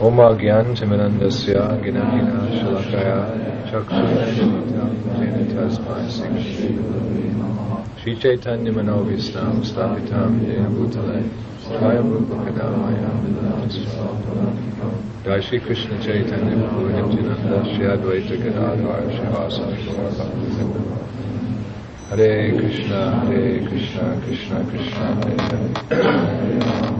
ओमा ज्ञान चमनंदस्य ज्ञानिना शलाकया चक्षुष्मय श्री चैतन्य मनोविष्णाम स्थापिताम जय भूतले स्वयं रूप जय श्री कृष्ण चैतन्य प्रभु नित्यानंद श्री अद्वैत गदाधर श्रीवासव हरे कृष्णा हरे कृष्णा कृष्णा कृष्णा हरे Hare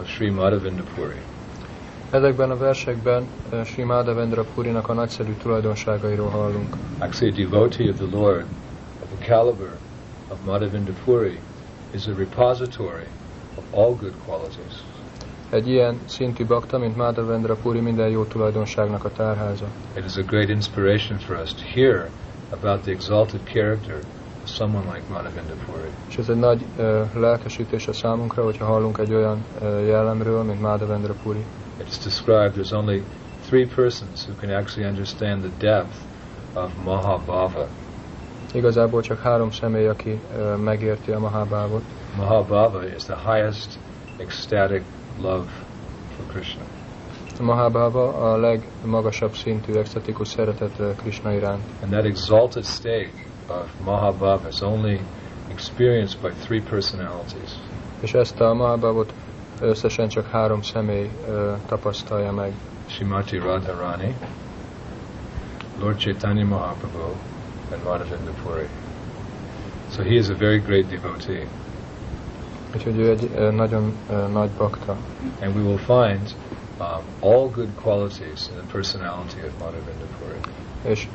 of Sri Madhavinda Puri. Ezekben a versekben uh, Sri Madhavendra Purinak a nagyszerű tulajdonságairól hallunk. Actually, a devotee of the Lord, of the caliber of Madhavinda Puri, is a repository of all good qualities. Egy ilyen szintű bakta, mint Madhavendra Puri minden jó tulajdonságnak a tárháza. It is a great inspiration for us to hear about the exalted character someone like Madhavinda Puri. És ez egy nagy uh, lelkesítés a számunkra, hogyha hallunk egy olyan uh, jellemről, mint Madhavendra Puri. It is described there's only three persons who can actually understand the depth of Mahabhava. Igazából csak három személy, aki uh, megérti a Mahabhavot. Mahabhava is the highest ecstatic love for Krishna. A Mahabhava a legmagasabb szintű extatikus szeretet Krishna iránt. And that exalted state of Mahabhava is only experienced by three personalities. És ezt a Mahabhavot összesen csak három személy uh, tapasztalja meg. Shrimati Radharani, Lord Chaitanya Mahaprabhu, and Madhavinda Puri. So he is a very great devotee. Úgyhogy ő egy uh, nagyon uh, nagy bakta. And we will find um, all good qualities in the personality of Madhavinda Puri. És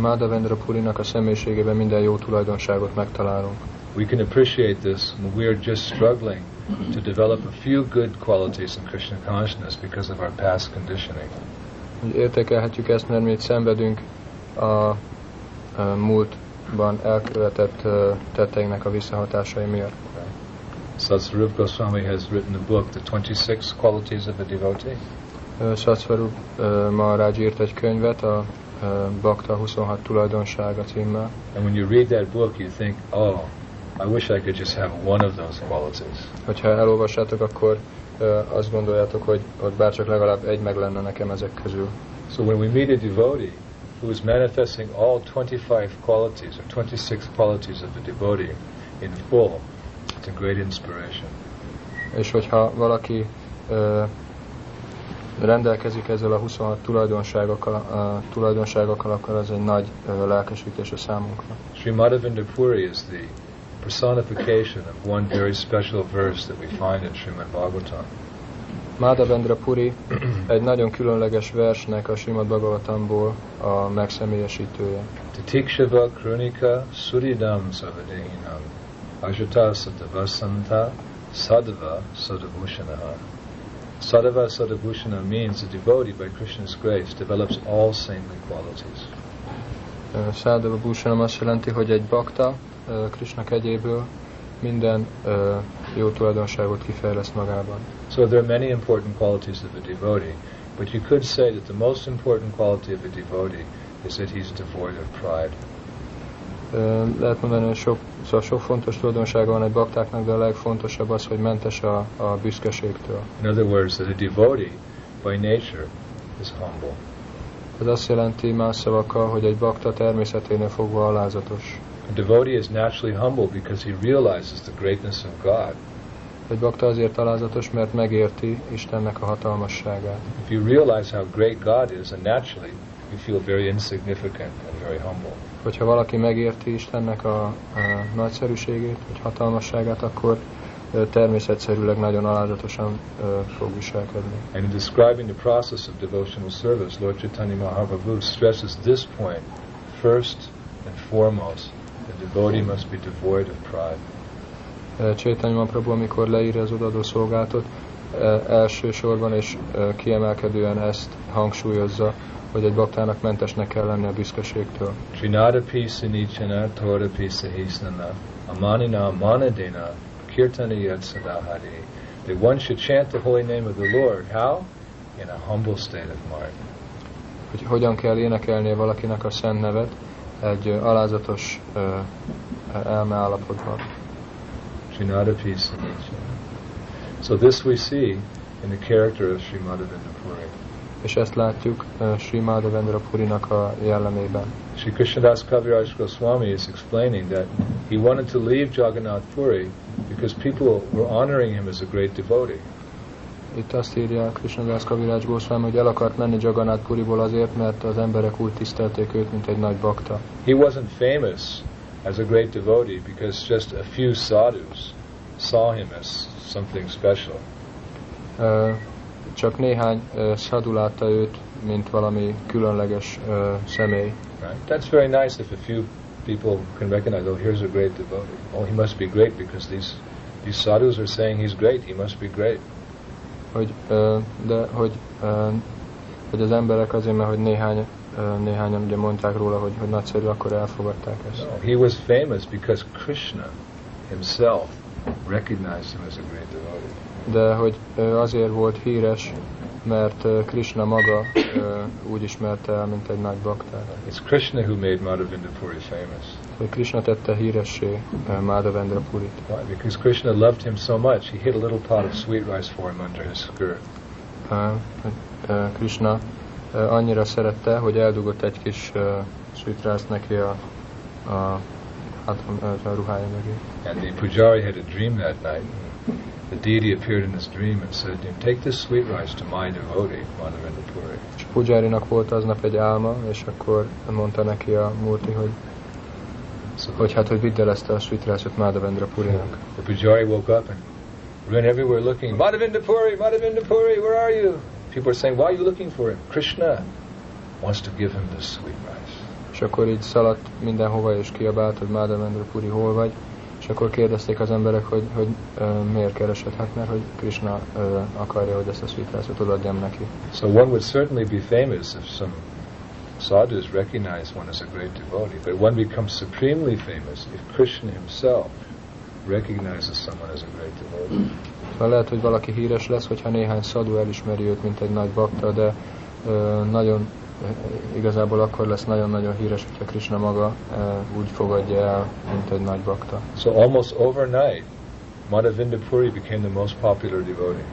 Madhavendra a személyiségében minden jó tulajdonságot megtalálunk. We can appreciate this when we are just struggling to develop a few good qualities in Krishna consciousness because of our past conditioning. Értékelhetjük ezt, mert mi itt szenvedünk a, a múltban elkövetett tetteinknek a visszahatásai miatt. Satsvarup Goswami has written a book, The 26 Qualities of a Devotee. Satsvarup Maharaj írt egy könyvet, a Bakta 26 tulajdonsága címmel. And when you read that book, you think, oh, I wish I could just have one of those qualities. Hogyha elolvassátok, akkor uh, azt gondoljátok, hogy ott bárcsak legalább egy meg lenne nekem ezek közül. So when we meet a devotee who is manifesting all 25 qualities or 26 qualities of the devotee in full, it's a great inspiration. És hogyha valaki uh, rendelkezik ezzel a 26 tulajdonságokkal, uh, tulajdonságokkal, akkor az egy nagy lelkesítés a számunkra. Sri Madhavinda Puri is the personification of one very special verse that we find in Srimad Bhagavatam. Madhavendra Puri egy nagyon különleges versnek a Srimad Bhagavatamból a megszemélyesítője. Titikshava Krunika Suridam Savadehinam Ajata Sadavasanta Sadava Sadabhushanaha. Sadava Sadabhushana means the devotee by Krishna's grace develops all saintly qualities. Uh, Szádava Bhushanam azt jelenti, hogy egy bakta uh, Krishna kegyéből minden uh, jó tulajdonságot kifejleszt magában. So there are many important qualities of a devotee, but you could say that the most important quality of a devotee is that he's devoid of pride. Lehet mondani, hogy sok, szóval sok fontos tulajdonsága van egy baktáknak, de a legfontosabb az, hogy mentes a, a büszkeségtől. In other words, a devotee by nature is humble. Ez azt jelenti más szavakkal, hogy egy bakta természeténél fogva alázatos. A devotee is naturally humble because he realizes the greatness of God. Egy bakta azért alázatos, mert megérti Istennek a hatalmasságát. If you realize how great God is, then naturally you feel very insignificant and very humble. Hogyha valaki megérti Istennek a, a nagyszerűségét, vagy hatalmasságát, akkor természetszerűleg nagyon alázatosan fog viselkedni. And in describing the process of devotional service, Lord Chaitanya Mahaprabhu stresses this point first and foremost. The devotee must be devoid of pride. Csétany Mahaprabhu, amikor leírja az odadó szolgálatot, elsősorban és kiemelkedően ezt hangsúlyozza, hogy egy baktának mentesnek kell lenni a büszkeségtől. Trinada pisanichana tora pisahisnana amanina manadena kirtana yatsadahari. That one should chant the holy name of the Lord. How? In a humble state of mind. Hogy hogyan kell énekelnie valakinek a szent nevet egy alázatos uh, elmeállapotban. Trinada pisanichana. So this we see in the character of Srimad Puri. És ezt látjuk uh, Sri Madhavendra Purinak a jellemében. Sri Krishnadas Kaviraj Goswami is explaining that he wanted to leave Jagannath Puri because people were honoring him as a great devotee. Itt azt írja Krishnadas Kaviraj Goswami, hogy el akart menni Jagannath Puriból azért, mert az emberek úgy tisztelték őt, mint egy nagy bakta. He wasn't famous as a great devotee because just a few sadhus saw him as something special. Uh, csak néhány uh, sadhu látta őt, mint valami különleges uh, személy. Right? That's very nice if a few people can recognize, oh, here's a great devotee. Oh, he must be great because these these sadhus are saying he's great. He must be great. Hogy, uh, de hogy, uh, hogy az emberek azért, mert hogy néhány, uh, néhányan ugye mondták róla, hogy, hogy nagyszerű, akkor elfogadták ezt. No, he was famous because Krishna himself recognized him as a great devotee. De hogy azért volt híres, mert Krishna maga úgy ismerte el, mint egy nagy baktár. It's Krishna who made Madhavendra Puri famous. Hogy Krishna tette híressé Madhavendra Purit. Why? Because Krishna loved him so much, he hid a little pot of sweet rice for him under his skirt. Krishna annyira szerette, hogy eldugott egy kis sweet rice neki a, a, hát, a ruhája mögé. And the pujari had a dream that night. The deity appeared in his dream and said, Take this sweet rice to my devotee, Madhavendra Puri. És Pujarinak volt aznap egy álma, és akkor mondta neki a Murti, hogy, hogy hát, hogy vidd el ezt a sweet rice-ot Madhavendra Purinak. the pujari woke up and ran everywhere looking, Madhavendra Puri, Madhavendra Puri, where are you? People are saying, Why are you looking for him? Krishna wants to give him this sweet rice. És akkor így szaladt mindenhova, és kiabált, hogy Madhavendra Puri hol vagy. És akkor kérdezték az emberek, hogy, hogy uh, miért keresett, hát mert hogy Krishna uh, akarja, hogy ezt a rice-ot odaadjam neki. So one would certainly be famous if some sadhus recognize one as a great devotee, but one becomes supremely famous if Krishna himself recognizes someone as a great devotee. Szóval lehet, hogy valaki híres lesz, hogyha néhány szadú elismeri őt, mint egy nagy bakta, de ö, nagyon igazából akkor lesz nagyon-nagyon híres, hogyha Krishna maga ö, úgy fogadja el, mint egy nagy bakta. So almost overnight, Madhavinda Puri became the most popular devotee.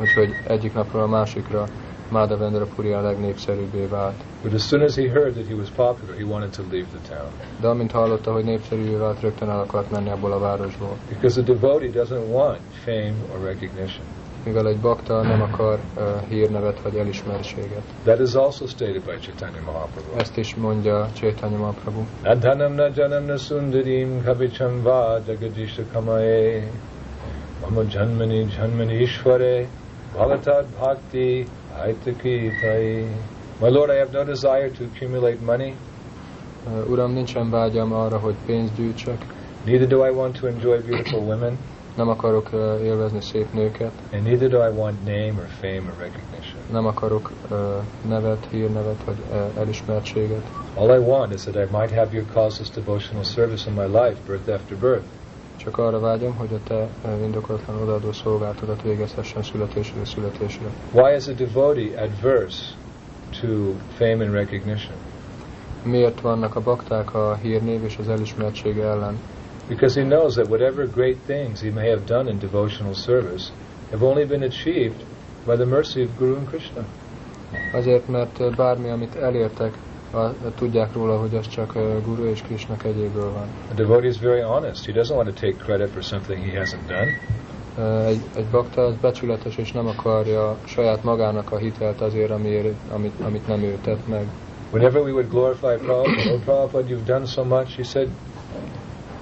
Úgyhogy egyik napról a másikra Madhavendra Puri a legnépszerűbbé vált. But as soon as he heard that he was popular, he wanted to leave the town. De amint hallotta, hogy népszerűvé vált, rögtön el akart menni abból a városból. Because the devotee doesn't want fame or recognition. Mivel egy bakta nem akar uh, hírnevet vagy elismertséget. That is also stated by Chaitanya Mahaprabhu. Ezt is mondja Chaitanya Mahaprabhu. Nadhanam na janam na sundarim kavicham va jagadisha kamaye mama janmani janmani ishvare bhavatad bhakti aitaki tai. My Lord, I have no desire to accumulate money, Uh, Uram, nincsen vágyam arra, hogy pénzt gyűjtsek, neither do I want to enjoy beautiful women, nem akarok uh, élvezni szép nőket, and neither do I want name or fame or recognition. nem akarok uh, nevet, hírnevet vagy uh, elismertséget. All I want is that I might have your causeless devotional service in my life, birth after birth. Csak arra vágyom, hogy a te uh, indokolatlan odaadó szolgálatodat végezhessen születésre születésre. Why is a devotee adverse to fame and recognition? Miért vannak a bakták a hírnév és az elismertség ellen? Because he knows that whatever great things he may have done in devotional service have only been achieved by the mercy of Guru and Krishna. Azért, mert bármi, amit elértek, a, tudják róla, hogy az csak Guru és Krishna kegyéből van. A devotee is very honest. He doesn't want to take credit for something he hasn't done. Uh, Egy, egy bakta az becsületes, és nem akarja saját magának a hitelt azért, amiért, amit, amit nem ő tett meg. Whenever we would glorify Prabhupada, oh Prabhupada, you've done so much, he said,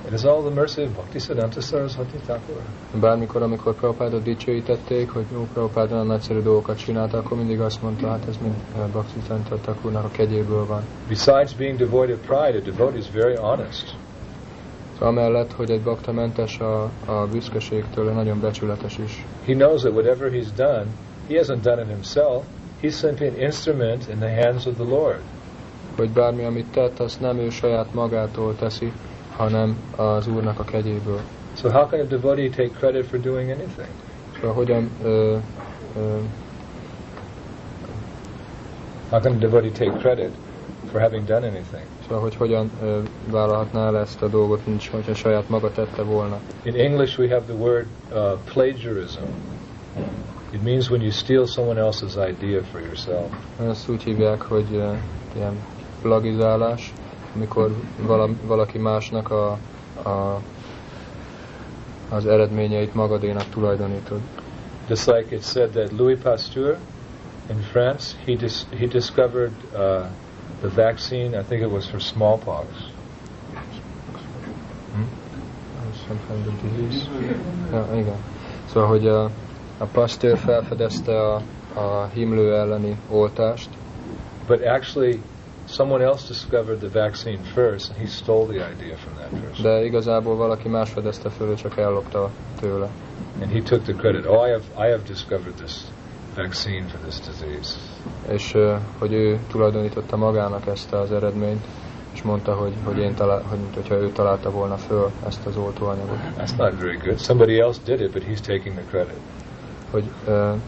it is all the mercy of Bhaktisiddhanta Saraswati Thakur. Bármikor, amikor Prabhupádot dicsőítették, hogy ó, Prabhupád olyan nagyszerű dolgokat csinálta, akkor mindig azt mondta, hát ez mind uh, Bhakti Thakurnak a kegyéből van. Besides being devoid of pride, a devotee is very honest. Amellett, hogy egy bakta mentes a, a büszkeségtől, nagyon becsületes is. He knows that whatever he's done, he hasn't done it himself. He's simply an instrument in the hands of the Lord. Hogy bármi, amit tett, azt nem ő saját magától teszi, hanem az Úrnak a kegyéből. So how can a devotee take credit for doing anything? Szóval hogyan ö, ö, How can a devotee take credit for having done anything? Szóval, hogy hogyan ö, vállalhatná el ezt a dolgot, nincs, hogyha saját maga tette volna. In English, we have the word uh, plagiarism. It means when you steal someone else's idea for yourself. Ezt úgy hívják, hogy ö, ilyen plagizálás, amikor vala, valaki másnak a, a, az eredményeit magadénak tulajdonítod. Just like it said that Louis Pasteur in France, he, dis- he discovered uh, the vaccine, I think it was for smallpox. Sometimes the disease. Ja, igen. Szóval, hogy a, a Pasteur felfedezte a, a himlő elleni oltást, But actually, someone else discovered the vaccine first, and he stole the idea from that person. de igazából valaki más fedezte föl, csak ellopta tőle. And he took the credit. Oh, I have, I have discovered this vaccine for this disease. És hogy ő tulajdonította magának ezt az eredményt, és mondta, hogy, hogy én talál, hogy, hogyha ő találta volna föl ezt az oltóanyagot. That's not very good. Somebody else did it, but he's taking the credit. Hogy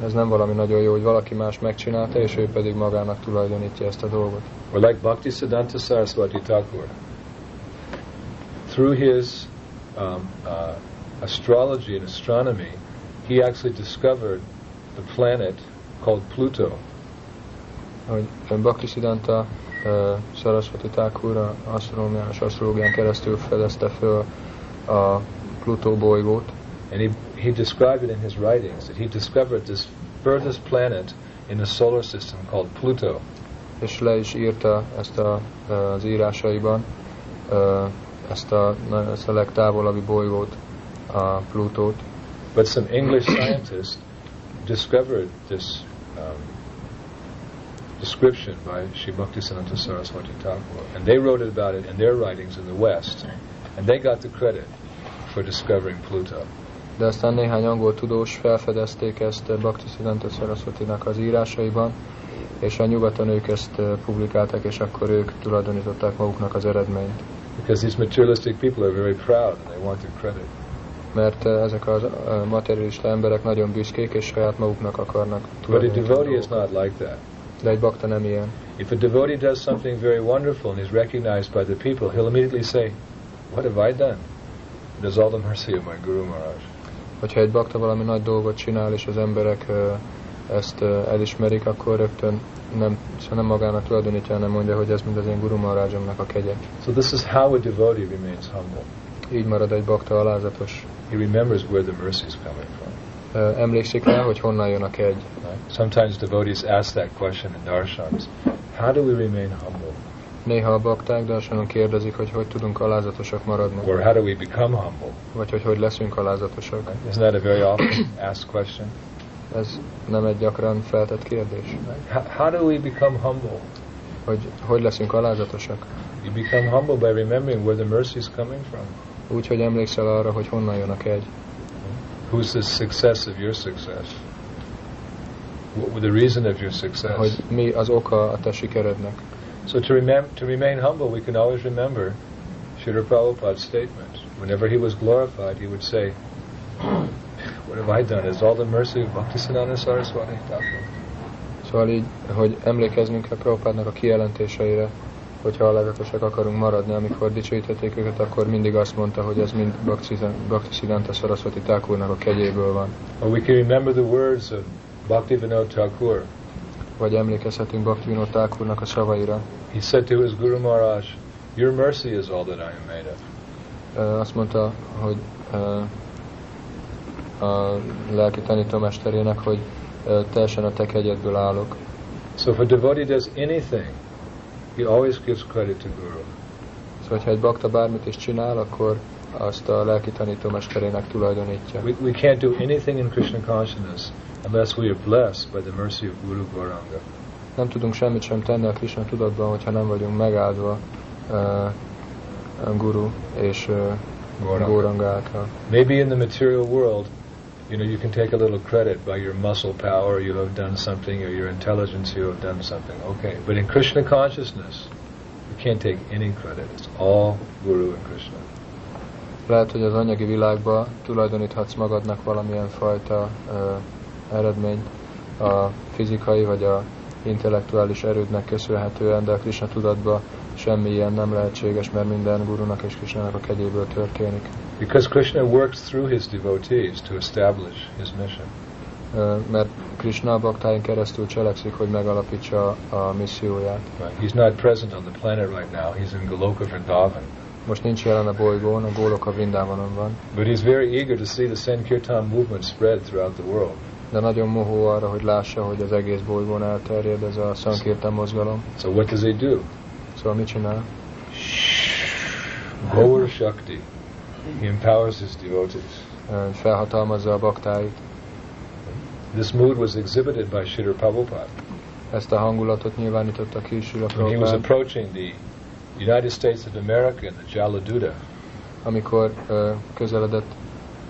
ez nem valami nagyon jó, hogy valaki más megcsinálta, és ő pedig magának tulajdonítja ezt a dolgot. Or like Bhaktisiddhanta Saraswati Thakur. Through his um, uh, astrology and astronomy, he actually discovered the planet called Pluto. Hogy Bhaktisiddhanta uh, Saraswati Thakur asztronómián és asztrológián keresztül fedezte föl a Plutó bolygót, And he, he described it in his writings that he discovered this furthest planet in the solar system called Pluto. és le is írta ezt a, az írásaiban, ezt a, ezt a legtávolabbi bolygót, a Plutót, But some English scientists discovered this um, description by Sri Bhaktisiddhanta Saraswati Thakur, and they wrote about it in their writings in the West, and they got the credit for discovering Pluto. De aztán néhány angol tudós felfedezték ezt Bhaktisiddhanta Saraswati-nak az írásaiban, és a nyugaton ők ezt publikálták, és akkor ők tulajdonították maguknak az eredményt. Because these materialistic people are very proud and they want the credit. Mert ezek a materialista emberek nagyon büszkék, és saját maguknak akarnak But a devotee is not like that. De egy bakta nem ilyen. If a devotee does something very wonderful and is recognized by the people, he'll immediately say, What have I done? It is all the mercy of my Guru Maharaj. Hogyha egy bakta valami nagy dolgot csinál, és az emberek ezt elismerik, akkor rögtön nem, szóval nem magának tulajdonítja, hanem mondja, hogy ez mind az én Guru Maharajomnak a kegye. So this is how a devotee remains humble. Így marad egy bakta alázatos. He remembers where the mercy is coming from. Emlékszik rá, hogy honnan jön a kegy. Sometimes devotees ask that question in darshans. How do we remain humble? Néha a bakták darsanon kérdezik, hogy hogy tudunk alázatosak maradni, Or how do we become humble? vagy hogy hogy leszünk alázatosak. Isn't that a very often asked question? Ez nem egy gyakran feltett kérdés. How, how do we become humble? Hogy hogy leszünk alázatosak. You become humble by remembering where the mercy is coming from. Úgy, hogy emlékszel arra, hogy honnan jön a kegy. Who's the success of your success? What, the reason of your success? Hogy mi az oka a te sikerednek. So to, remem- to remain humble, we can always remember Srila Prabhupada's statement. Whenever he was glorified, he would say, What have I done? It's all the mercy of Bhaktisiddhanta Saraswati Thakur. Szóval így, hogy emlékeznünk kell Prabhupádnak a kijelentéseire, hogyha akarunk maradni, amikor dicsőítették őket, akkor mindig azt mondta, hogy ez mind Bhaktisiddhanta Saraswati Thakurnak a kegyéből van. Or we can remember the words of Bhaktivinoda Thakur. Vagy emlékezhetünk Bhaktivinoda Thakurnak a szavaira. He said to his Guru Maharaj, Your mercy is all that I am made of. Ö, Azt mondta, hogy ö, a lelki tanítómesterének, hogy ö, teljesen a te kegyedből állok. So if a devotee does anything, he always gives credit to Guru. Szóval, ha egy bakta bármit is csinál, akkor azt a lelki tanítómesterének tulajdonítja. We, we can't do anything in Krishna consciousness unless we are blessed by the mercy of Guru Gauranga. Nem tudunk semmit sem tenni a Krishna tudatban, hogyha nem vagyunk megáldva uh, guru és uh, Gauranga. Góranga által. Maybe in the material world, you know, you can take a little credit by your muscle power, you have done something, or your intelligence, you have done something. Okay, but in Krishna consciousness, you can't take any credit. It's all Guru and Krishna. Lehet, hogy az anyagi világban tulajdoníthatsz magadnak valamilyen fajta ö, eredményt a fizikai vagy a intellektuális erődnek köszönhetően, de a Krishna tudatban semmi ilyen nem lehetséges, mert minden gurunak és Krishnának a kegyéből történik. Because Krishna works through his devotees to establish his mission. Mert Krishna baktáin keresztül cselekszik, hogy megalapítsa a misszióját. Right? He's not present on the planet right now. He's in Goloka Vrindavan. Most nincs jelen a bolygón, a gólok a Vrindávanon van, But he's very eager to see the Sankirtan movement spread throughout the world. De nagyon mohó arra, hogy lássa, hogy az egész bolygón elterjed ez a szankirtan mozgalom. So what does he do? Szóval mit csinál? Gaur Shakti. He empowers his devotees. Felhatalmazza a baktáit. This mood was exhibited by Sridhar Prabhupada. Ezt a hangulatot nyilvánította ki Srila When he was approaching the United States of America and the Jaladuta, amikor ö, közeledett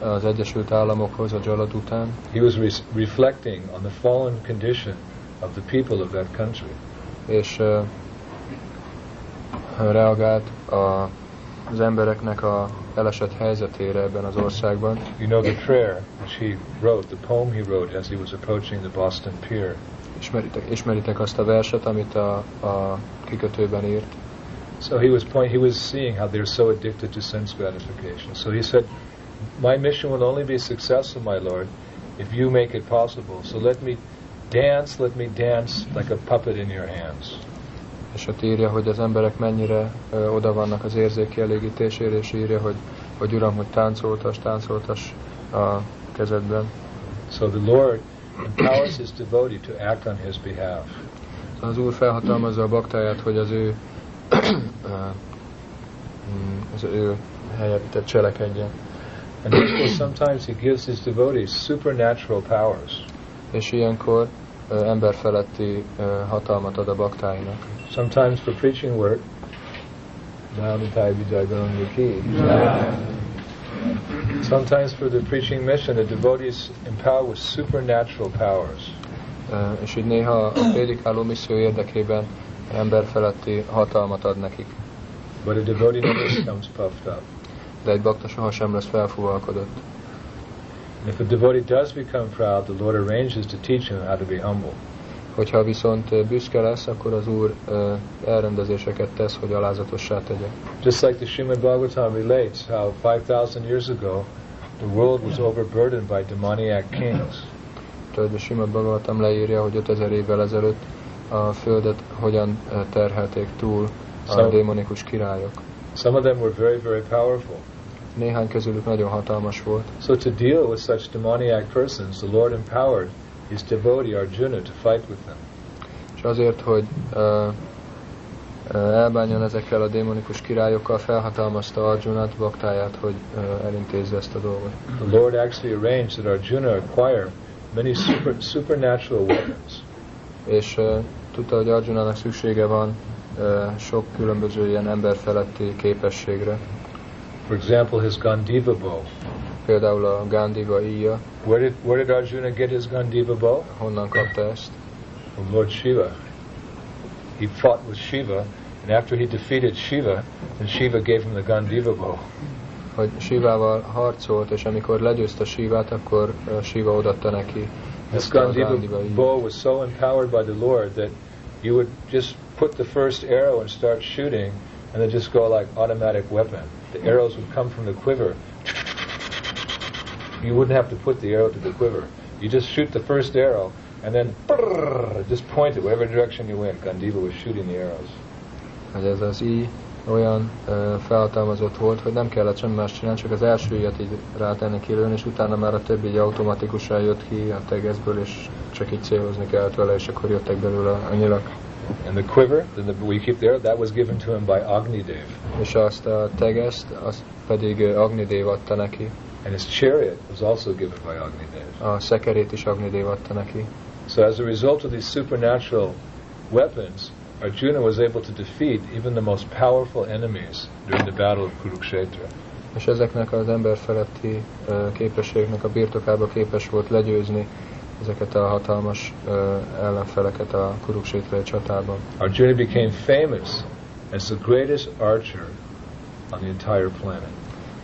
az Egyesült Államokhoz a után, he was re- reflecting on the fallen condition of the people of that country. és ö, reagált a, az embereknek a elesett helyzetére ebben az országban. You know the prayer which he wrote, the poem he wrote as he was approaching the Boston Pier. Ismeritek, ismeritek azt a verset, amit a, a kikötőben írt. So he was point. He was seeing how they're so addicted to sense gratification. So he said, "My mission will only be successful, my Lord, if you make it possible. So let me dance. Let me dance like a puppet in your hands." És ott írja, hogy az emberek mennyire ö, oda vannak az érzéki elégítésére, és írja, hogy, hogy Uram, hogy táncoltas, táncoltas a kezedben. So the Lord empowers his devotee to act on his behalf. Az Úr felhatalmazza a baktáját, hogy az ő mm, az ő helyett cselekedjen. And therefore sometimes he gives his devotees supernatural powers. És ilyenkor ö, emberfeletti ö, hatalmat ad a baktáinak. Sometimes for preaching work. Sometimes for the preaching mission, the devotees empower with supernatural powers. Ö, És így néha a prédikáló misszió érdekében emberfeletti hatalmat ad nekik. But a devotee never becomes puffed up. De egy bakta sohasem lesz felfúvalkodott. And if a devotee does become proud, the Lord arranges to teach him how to be humble. Hogyha viszont büszke lesz, akkor az Úr ö, elrendezéseket tesz, hogy alázatossá tegye. Just like the Srimad Bhagavatam relates how 5,000 years ago the world was overburdened by demoniac kings. Tudod, a Simad Bhagavatam leírja, hogy 5000 évvel ezelőtt a Földet hogyan terhelték túl a Szóval- démonikus királyok. Some of them were very, very powerful. Néhány közülük nagyon hatalmas volt. So to deal with such demoniac persons, the Lord empowered his devotee Arjuna to fight with them. És azért, hogy ö, elbánjon ezekkel a démonikus királyokkal, felhatalmazta Arjunát, baktáját, hogy ö, elintézze ezt a dolgot. The Lord actually arranged that Arjuna acquire many super, supernatural weapons. És ö, tudta, hogy Arjunának szüksége van ö, sok különböző ilyen emberfeletti képességre. For example, his Gandiva bow. Például a Gandiva íja, Where did, where did Arjuna get his Gandiva bow? honnan kapta ezt? From Lord Shiva. He fought with Shiva, and after he defeated Shiva, then Shiva gave him the Gandiva bow. Hogy Sivával harcolt, és amikor legyőzte Sivát, akkor ö, Siva odatta neki This ezt a Gandiva Gandiva bow was so empowered by the Lord that you would just put the first arrow and start shooting, and then just go like automatic weapon. The arrows would come from the quiver. You wouldn't have to put the arrow to the quiver. You just shoot the first arrow, and then just point it whatever direction you went. Gandiva was shooting the arrows. hogy ez az íj olyan ö, felhatalmazott volt, hogy nem kellett semmi más csinálni, csak az első íjat így rátenni kilőni, és utána már a többi így automatikusan jött ki a tegezből, és csak így célozni kellett vele, és akkor jöttek belőle a nyilak. And the quiver, that the, we keep there, that was given to him by Agni Dev. És azt a tegezt, azt pedig Agnidev adta neki. And his chariot was also given by Agni Dev. A szekerét is Agnidev adta neki. So as a result of these supernatural weapons, Arjuna was able to defeat even the most powerful enemies during the battle of Kurukshetra. És ezeknek az emberfeletti ö, képességeknek a birtokába képes volt legyőzni ezeket a hatalmas ö, ellenfeleket a Kuruksétrai csatában. Arjuna became famous as the greatest archer on the entire planet.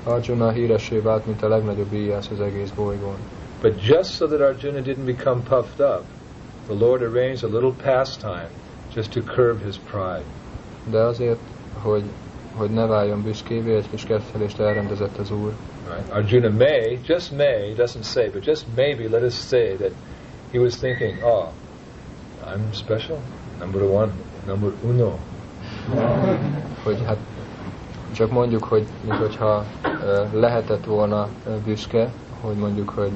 Arjuna híresé vált, mint a legnagyobb íjász az egész bolygón. But just so that Arjuna didn't become puffed up, the Lord arranged a little pastime just to curb his pride. De azért, hogy, hogy ne váljon büszkévé, egy kis kettelést elrendezett az Úr. Right? Arjuna may, just may, doesn't say, but just maybe let us say that he was thinking, oh, I'm special, number one, number uno. Hogy hát csak mondjuk, hogy minthogyha ö, lehetett volna büszke, hogy mondjuk, hogy,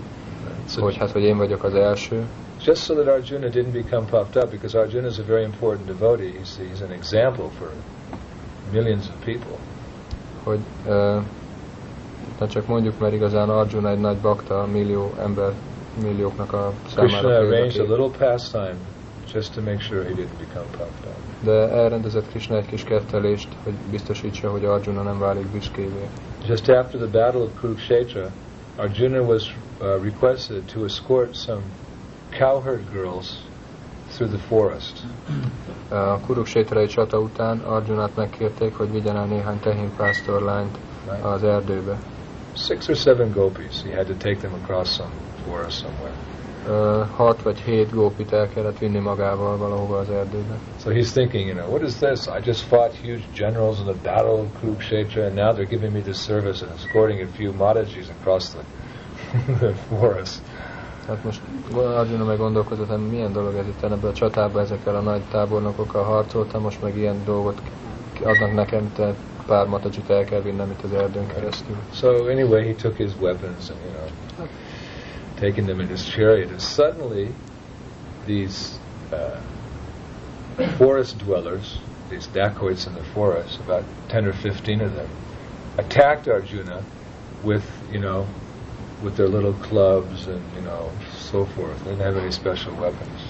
So hogy hát, hogy én vagyok az első, just so that Arjuna didn't become puffed up, because Arjuna is a very important devotee. He's, he's an example for millions of people. hogy ö, de csak mondjuk, mert igazán Arjuna egy nagy bakta, millió ember, millióknak a Krishna számára arranged a little pastime just to make sure he didn't become puffed up. De elrendezett Krishna egy kis kettelést, hogy biztosítsa, hogy Arjuna nem válik büszkévé. Just after the battle of Kurukshetra, Arjuna was uh, requested to escort some cowherd girls through the forest. A Kuruksétrai csata után Arjunát megkérték, hogy vigyen el néhány tehénpásztorlányt az erdőbe. Six or seven gopis. He had to take them across some forest somewhere. Ö, Hat vagy hét gópit el kellett vinni magával valahova az erdőbe. So he's thinking, you know, what is this? I just fought huge generals in the battle of Kurukshetra, and now they're giving me this service and escorting a few Matajis across the, the forest. Hát most Arjuna meg gondolkozott, hogy milyen dolog ez itt ebben a csatában, ezekkel a nagy tábornokokkal harcoltam, most meg ilyen dolgot adnak nekem, tehát pár matacsit el kell vinnem itt az erdőn keresztül. So anyway, he took his weapons and you know, taking them in his chariot, and suddenly these uh, forest dwellers, these dacoits in the forest, about ten or fifteen of them, attacked Arjuna with you know, with their little clubs and you know so forth. They didn't have any special weapons.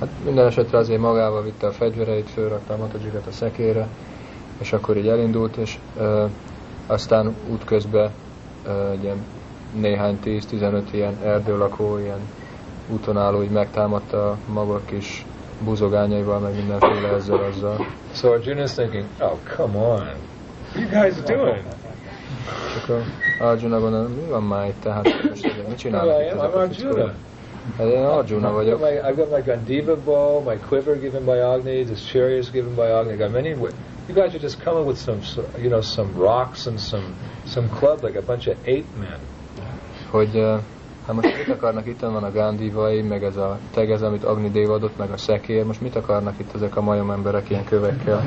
Hát minden esetre azért magával vitte a fegyvereit, fölrakta a matacsikat a szekére, és akkor így elindult, és ö, aztán útközben ö, egy ilyen néhány 10-15 ilyen erdőlakó, ilyen úton álló, így megtámadta a maga kis buzogányaival, meg mindenféle ezzel azzal. So Arjuna's thinking, oh come on, are you guys doing? És akkor Arjuna gondol, mi van már itt, tehát most mit Well, csinálnak I itt ezek a fickók? Hát én Arjuna I've got, vagyok. my, I've got my Gandiva bow, my quiver given by Agni, this chariot given by Agni. I got many. You guys are just coming with some, you know, some rocks and some some club like a bunch of ape men. hogy uh, hát most mit akarnak itt, van a Gandhivai, meg ez a tegez, amit Agni Dév adott, meg a szekér, most mit akarnak itt ezek a majom emberek ilyen kövekkel?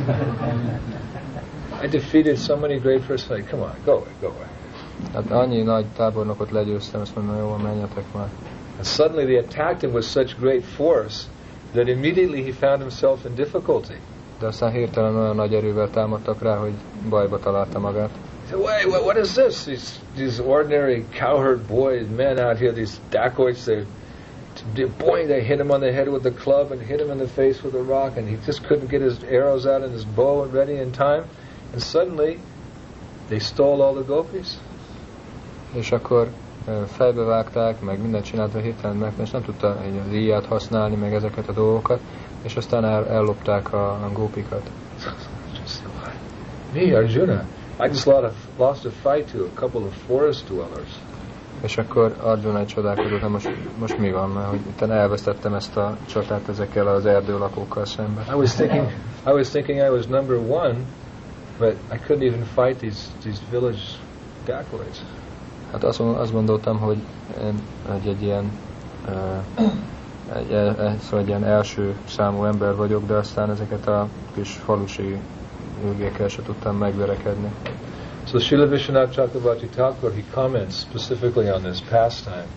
I defeated so many great personalities. Come on, go away, go away. Hát annyi nagy tábornokot legyőztem, azt mondom, jó, menjetek már. And suddenly they attacked him with such great force that immediately he found himself in difficulty. De aztán hirtelen olyan nagy erővel támadtak rá, hogy bajba találta magát. "Wait, what, what is this? These these ordinary cowherd boys, men out here, these dacoits. They, boing, they hit him on the head with the club and hit him in the face with a rock, and he just couldn't get his arrows out and his bow and ready in time. And suddenly, they stole all the gopis. És akkor fejbevágták, meg mindent csinálta hirtelen és nem tudta az íját használni, meg ezeket a dolgokat, és aztán el, ellopták a, a gópikat. Me, Arjuna, I just lost a, lost a fight to a couple of forest dwellers. És akkor Arjuna egy csodálkozott, "Na most, most mi van, mert hogy itt elvesztettem ezt a csatát ezekkel az erdőlakókkal szemben. I was thinking, I was thinking I was number one, but I couldn't even fight these these village dacoits. Hát azt, azt gondoltam, hogy én egy, egy ilyen uh, egy, egy, szóval egy ilyen első számú ember vagyok, de aztán ezeket a kis falusi ülgékkel se tudtam megverekedni. So Srila Vishwanath Chakravarti Thakur, he comments specifically on this pastime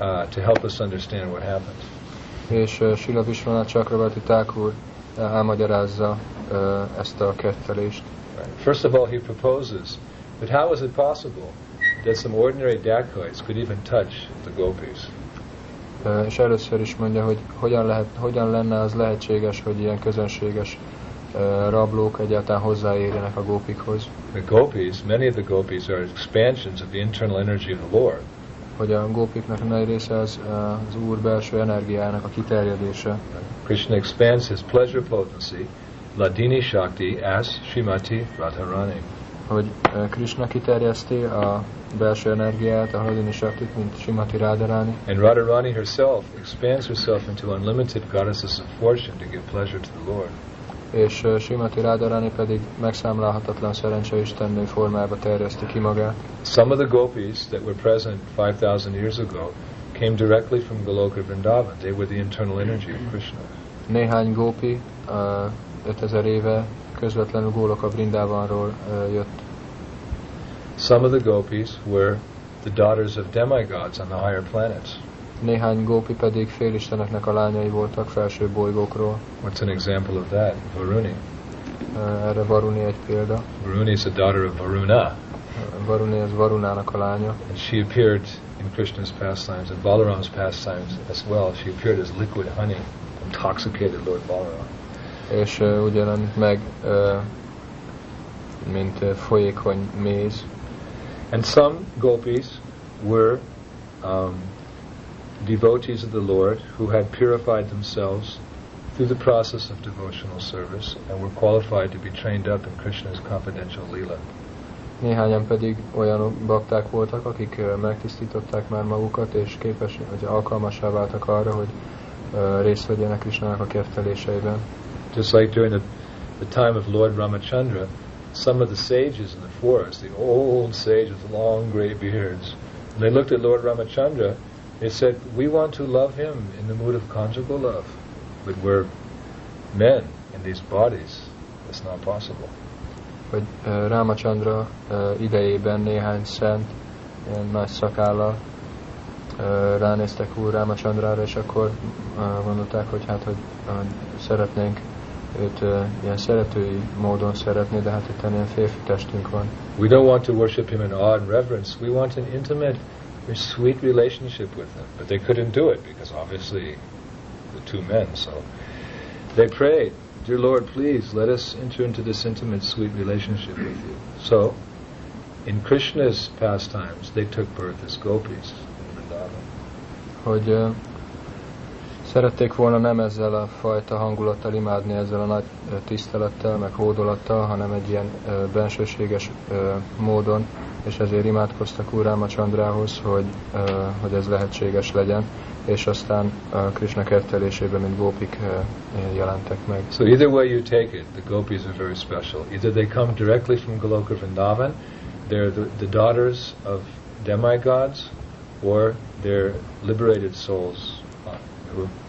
uh, to help us understand what happened. És uh, Sila Vishwanath Chakravarti Thakur uh, elmagyarázza uh, ezt a kettelést. Right. First of all, he proposes that how is it possible that some ordinary dacoits could even touch the gopis? És először is mondja, hogy hogyan, lehet, hogyan lenne az lehetséges, hogy ilyen közönséges rablók egyáltalán hozzáérjenek a gópikhoz. The gopis, many of the gopis are expansions of the internal energy of the Lord. Hogy a gópiknak nagy része az az Úr belső energiának a kiterjedése. Krishna expands his pleasure potency, Ladini Shakti, as Srimati Radharani. Hogy Krishna kiterjeszti a belső energiát, a Hadini Shaktit, mint Simati Radharani, And Radharani herself expands herself into unlimited goddesses of fortune to give pleasure to the Lord. és ö, Simati Radharani pedig megszámlálhatatlan szerencseistennő formába terjeszti ki magát. Some of the gopis that were present 5,000 years ago came directly from Goloka Vrindavan. They were the internal energy of Krishna. Néhány gópi ö, 5000 éve közvetlenül Góloka Brindávanról ö, uh, jött. Some of the gopis were the daughters of demigods on the higher planets. Néhány gópi pedig félisteneknek a lányai voltak felső bolygókról. What's an example of that? Varuni. Erre Varuni egy példa. Varuni is a daughter of Varuna, Varuni az Varunának a lánya, and she appeared in Krishna's pastimes and Balaram's pastimes as well. She appeared as liquid honey, intoxicated Lord Balaram. és ö, úgy meg, ö, mint ö, folyékony méz. And some gopis were um, devotees of the Lord who had purified themselves through the process of devotional service and were qualified to be trained up in Krishna's confidential lila. Néhányan pedig olyan bakták voltak, akik megtisztították már magukat, és képes, hogy alkalmassá váltak arra, hogy részt vegyenek Krisnának a kerteléseiben. Just like during the, the time of Lord Ramachandra, some of the sages in the forest, the old sages with long gray beards, when they looked at Lord Ramachandra, they said, We want to love him in the mood of conjugal love, but we're men in these bodies. It's not possible. Hogy uh, ö, Rámachandra ö, uh, idejében néhány szent, ilyen nagy szakállal ö, uh, ránéztek úr és akkor gondolták, hogy hát, hogy ö, szeretnénk őt ö, ilyen szeretői módon szeretni, de hát itt ilyen férfi testünk van. We don't want to worship him in awe and reverence. We want an intimate, sweet relationship with him. But they couldn't do it because obviously the two men. So they prayed, Dear Lord, please let us enter into this intimate, sweet relationship with you. So in Krishna's pastimes, they took birth as gopis in Vrindavan. hogy ö, szerették volna nem ezzel a fajta hangulattal imádni, ezzel a nagy tisztelettel, meg hódolattal, hanem egy ilyen bensőséges módon, és ezért imádkoztak Úr Rámacsandrához, hogy, ö, hogy ez lehetséges legyen, és aztán ö, Krishna kertelésében, mint gópik jelentek meg. So either way you take it, the gopis are very special. Either they come directly from Goloka Vrindavan, they're the, the daughters of demigods, or they're liberated souls, uh,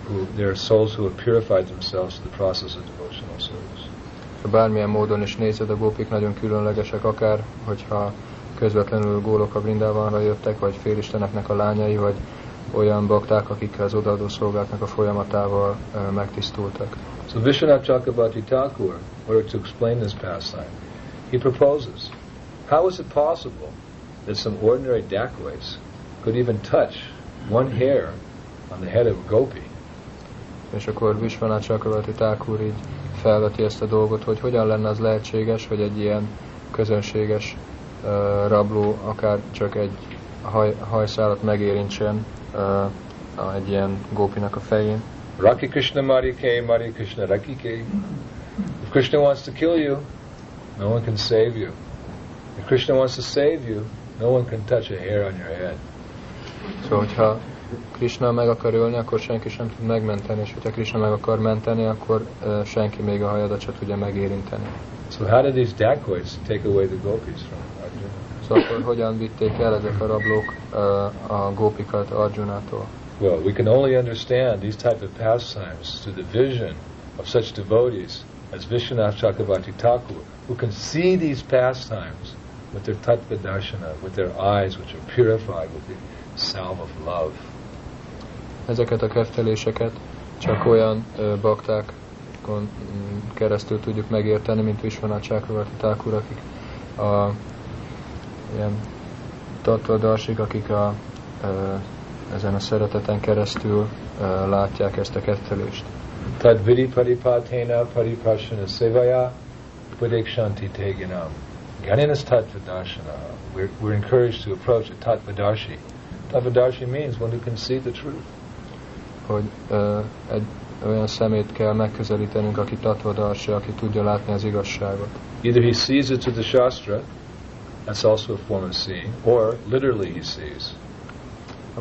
who, who they're souls who have purified themselves through the process of devotional service. Bármilyen módon is nézed, a gópik nagyon különlegesek, akár hogyha közvetlenül gólok a Brindavanra jöttek, vagy félisteneknek a lányai, vagy olyan bakták, akik az odaadó szolgáknak a folyamatával ö, megtisztultak. So Vishwanath Chakrabarti Thakur, in order to explain this pastime, he proposes, how is it possible that some ordinary dacoits could even touch one hair on the head of a gopi? És akkor Vishwanath Chakravarti Thakur így felveti ezt a dolgot, hogy hogyan lenne az lehetséges, hogy egy ilyen közönséges ö, rabló akár csak egy haj, hajszálat megérintsen a- egy ilyen gópinak a fején. Raki Krishna Marike, Mari Krishna Rakike. If Krishna wants to kill you, no one can save you. If Krishna wants to save you, no one can touch a hair on your head. Szóval, hogyha Krishna meg akar ölni, akkor senki sem tud megmenteni, és hogyha Krishna meg akar menteni, akkor uh, senki még a hajadat se tudja megérinteni. So how did these dacoits take away the gopis from Arjuna? Szóval akkor hogyan vitték el ezek a rablók uh, a gópikat Arjunától? Well, we can only understand these type of pastimes through the vision of such devotees as Vishwanath Chakravarti Thakur, who can see these pastimes with their tattva darshana, with their eyes which are purified with the salve of love. Ezeket a kerteléseket csak olyan uh, baktákon mm, keresztül tudjuk megérteni, mint Vishwanath Chakravarti Thakur, akik a ilyen tattvaдаrsik, akik a, uh, ezen a szereteten keresztül uh, látják ezt a kettelést. Tad vidi paripatena paripashana sevaya pudekshanti teginam. Ganinas tattvadarshana. We're, we're encouraged to approach a tattvadarshi. Tattvadarshi means one who can see the truth. Hogy ö, egy olyan szemét kell megközelítenünk, aki tatvadarsi, aki tudja látni az igazságot. Either he sees it to the Shastra, that's also a form of seeing, or literally he sees.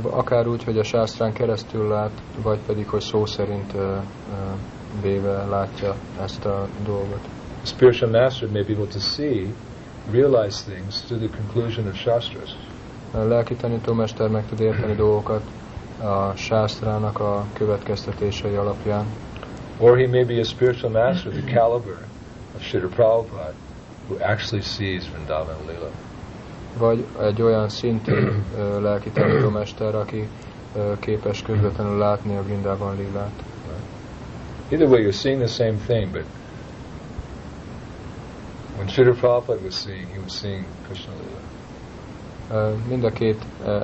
Akár úgy, hogy a sásztrán keresztül lát, vagy pedig, hogy szó szerint ö, ö, véve látja ezt a dolgot. The spiritual master may be able to see, realize things through the conclusion of Shastras. A lelki tanítómester meg tud érteni dolgokat a sásztrának a következtetései alapján, Or he may be a spiritual master, the caliber of Srila Prabhupada, who actually sees Vrindavan Leela. vagy egy olyan szintű lelki tanítómester, aki képes közvetlenül látni a Vrindában lilát. Either way, you're seeing the same thing, but when Srila Prabhupada was seeing, he was seeing Krishna Leela. Mind a két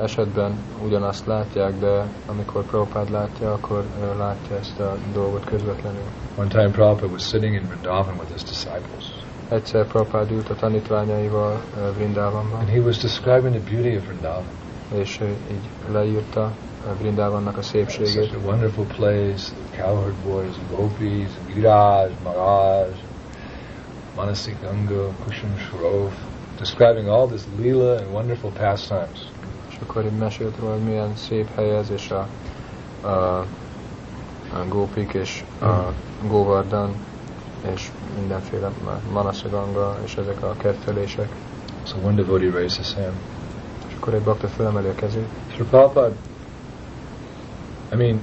esetben ugyanazt látják, de amikor Prabhupád látja, akkor látja ezt a dolgot közvetlenül. One time Prabhupada was sitting in Vrindavan with his disciples, Egyszer Prabhupád ült a tanítványaival Vrindavanban, and he was describing the beauty of Vrindavan. és így leírta Vrindavannak a It's szépségét. such a wonderful place, the cowherd boys, gopis, Giraj, Maharaj, Manasik Anga, Kushum Shrof, describing all this lila and wonderful pastimes. És akkor így mesélt róla, hogy milyen szép hely ez, és a, a, a gópik, és a hmm. Govardhan, és mindenféle Manasaganga, és ezek a kettelések. So one devotee raised his hand. És akkor egy bakta a kezét. Sri Prabhupada, I mean,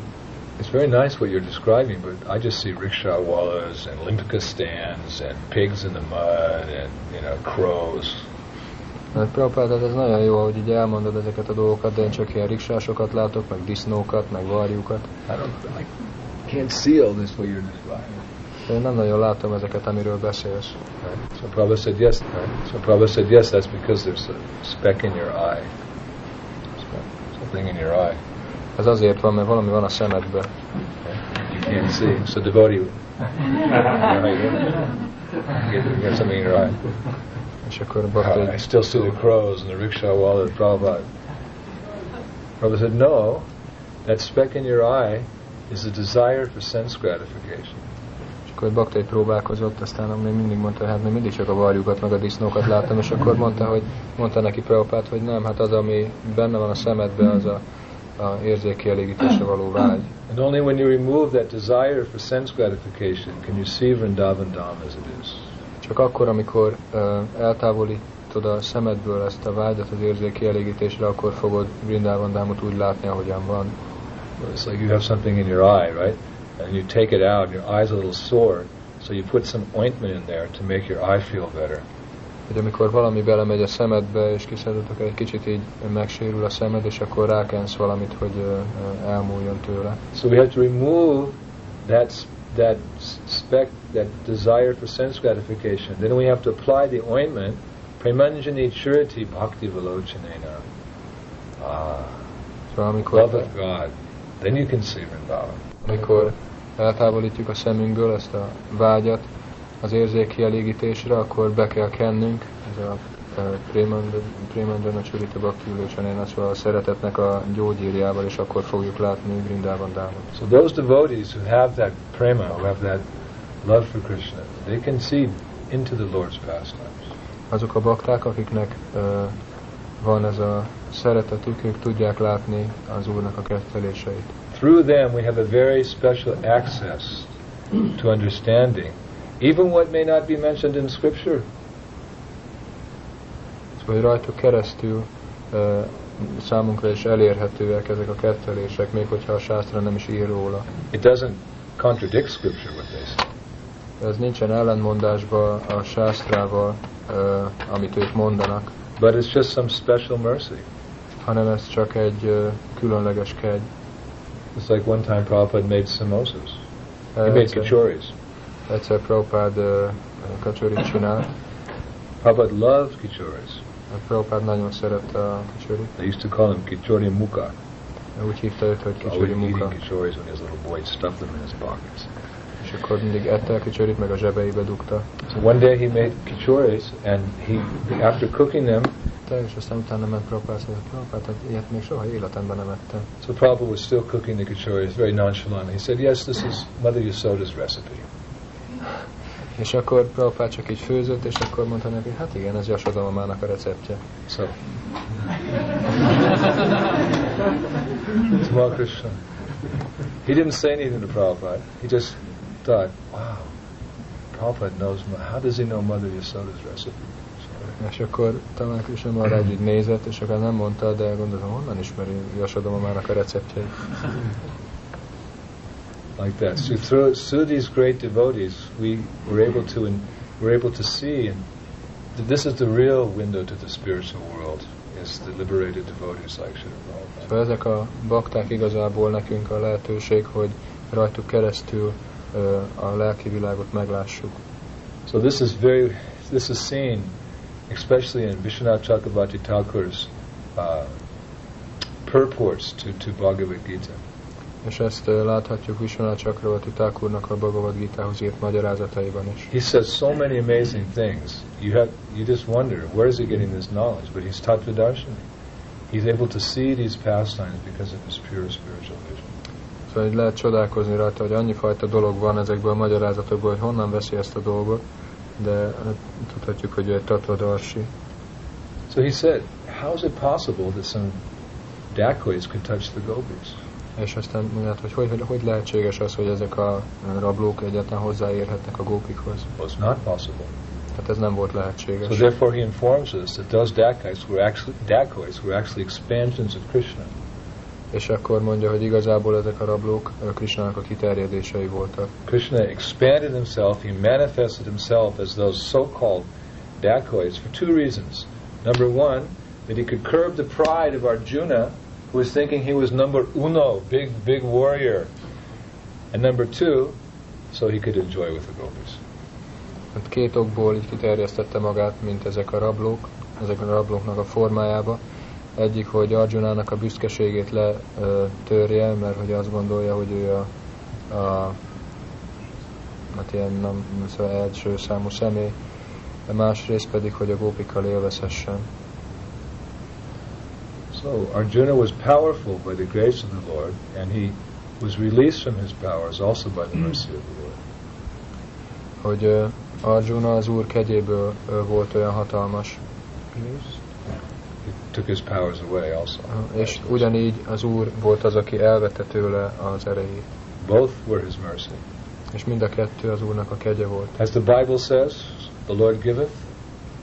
it's very nice what you're describing, but I just see rickshaw wallas and limpika stands and pigs in the mud and, you know, crows. Ez nagyon jó, hogy így elmondod ezeket a dolgokat, de én csak ilyen riksásokat látok, meg disznókat, meg varjukat. I don't, I can't see all this what you're describing. De én nem nagyon látom ezeket, amiről beszélsz. Right? So Prabhupada said yes. Right? So Prabhupada said yes. That's because there's a speck in your eye. Something in your eye. Ez azért van, mert valami van a szemedben. You can't see. So it? You get, something in your eye. És akkor bakta I így still see the crows and the rickshaw wall at Prabhupada. Prabhupada said, no, that speck in your eye is a desire for sense gratification. És akkor egy próbálkozott, aztán még mindig mondta, hát még mindig csak a varjukat, meg a disznókat láttam, és akkor mondta, hogy mondta neki Prabhupát, hogy nem, hát az, ami benne van a szemedben, az a, való vágy. And only when you remove that desire for sense gratification can you see Vrindavan Dham as it is. Csak akkor, amikor uh, eltávolítod a szemedből ezt a vágyat az érzékkielégítésre, akkor fogod Vrindában Dámot úgy látni, ahogyan van. It's like you have something in your eye, right? And you take it out, and your eye's a little sore, so you put some ointment in there to make your eye feel better. Hogy amikor valami belemegy a szemedbe, és kiszedhetek egy kicsit így megsérül a szemed, és akkor rákensz valamit, hogy elmúljon tőle. So we have to remove that that s- speck, that desire for sense gratification. Then we have to apply the ointment, premanjani churati bhakti velochanena. Ah, Szóval amikor, love of God. Then you can see Vrindavan. amikor eltávolítjuk a szemünkből ezt a vágyat az érzékkielégítésre, akkor be kell kennünk, ez a Prémandana Csurita Bhakti szóval a szeretetnek a gyógyírjával, és akkor fogjuk látni Vrindában Dámot. So those devotees who have that prema, who have that love for Krishna, they can see into the Lord's pastimes. Azok a bakták, akiknek ö, van ez a szeretetük, ők tudják látni az Úrnak a ketteléseit. Through them, we have a very special access to understanding, even what may not be mentioned in Scripture. Szóval rajtuk keresztül ö, számunkra is elérhetőek ezek a kettelések, még hogyha a sásztra nem is ír róla. It doesn't contradict Scripture what they say. Ez nincsen ellentmondásban a sásztrával, ö, amit ők mondanak, But it's just some special mercy. hanem ez csak egy ö, különleges kegy. It's like one time Prabhupada made samosas. He made kachoris. Egyszer Prabhupád ö, uh, kacsorit csinált. Prabhupada loved kachoris. Prabhupád nagyon szerette a kacsorit. They used to call him kachori mukha. Úgy hívta őt, hogy Always eating muka. kachoris when his little boy stuffed them in his pockets. és akkor mindig ette a kicsorit, meg a zsebeibe dugta. So one day he made kichoris, and he, after cooking them, Te, és aztán utána ment Prabhupád, hogy Prabhupád, hát ilyet még soha életemben nem ettem. so Prabhupada was still cooking the kichoris very nonchalant. He said, "Yes, this is Mother Yasoda's recipe." És akkor Prabhupád csak így főzött, és akkor mondta neki, hát igen, ez Jasoda mamának a receptje. So, Tamal Krishna. He didn't say anything to Prabhupada. He just thought, "Wow, Prabhupada knows. How does he know Mother Yasoda's recipe?" És akkor talán Krishna Maharaj így nézett, és akkor nem mondta, de gondoltam, honnan ismeri Jasoda mamának a receptjeit. Like that. So through, through these great devotees, we were able to in, were able to see, and th- this is the real window to the spiritual world. Is the liberated devotees like Srila. Szóval ezek a bakták igazából nekünk a lehetőség, hogy rajtuk keresztül ö, a lelki világot meglássuk. So this is very, this is seen, especially in Vishwanath Chakrabarti Thakur's uh, purports to, to Bhagavad Gita. És ezt láthatjuk Vishwanath Chakravarti Thakurnak a Bhagavad Gita-hoz írt magyarázataiban is. He says so many amazing things. You have you just wonder where is he getting this knowledge? But he's Tattva Darshani. He's able to see these pastimes because of his pure spiritual vision. Szóval így lehet csodálkozni rajta, hogy annyi fajta dolog van ezekből a magyarázatokból, hogy honnan veszi ezt a dolgot, de hát, tudhatjuk, hogy ő egy Tattva Darsi. So he said, how is it possible that some dacoits could touch the gopis? És aztán mondják, hogy hogy, hogy hogy lehetséges az, hogy ezek a rablók egyáltalán hozzáérhetnek a gópikhoz. It's not possible. Tehát ez nem volt So lehetséges. therefore he informs us that those dacoits were actually dacoits were actually expansions of Krishna. És akkor mondja, hogy igazából ezek a rablók Krishnának a kiterjedései voltak. Krishna expanded himself, he manifested himself as those so-called dacoits for two reasons. Number one, that he could curb the pride of Arjuna, who was thinking he was number uno, big, big warrior. And number two, so he could enjoy with the gopis. Hát két okból így kiterjesztette magát, mint ezek a rablók, ezek a rablóknak a formájába. Egyik, hogy Arjunának a büszkeségét letörje, mert hogy azt gondolja, hogy ő a, a hát ilyen nem, szóval első számú személy. Másrészt pedig, hogy a gópikkal élvezhessen. So Arjuna was powerful by the grace of the Lord, and he was released from his powers also by the mercy of the Lord. Hogy Arjuna az úr kegyéből volt olyan hatalmas, He took his powers away also. és ugyanígy az úr volt az, aki elvette tőle az erejét. Both were his mercy. És mind a kettő az úrnak a kegye volt. As the Bible says, the Lord giveth,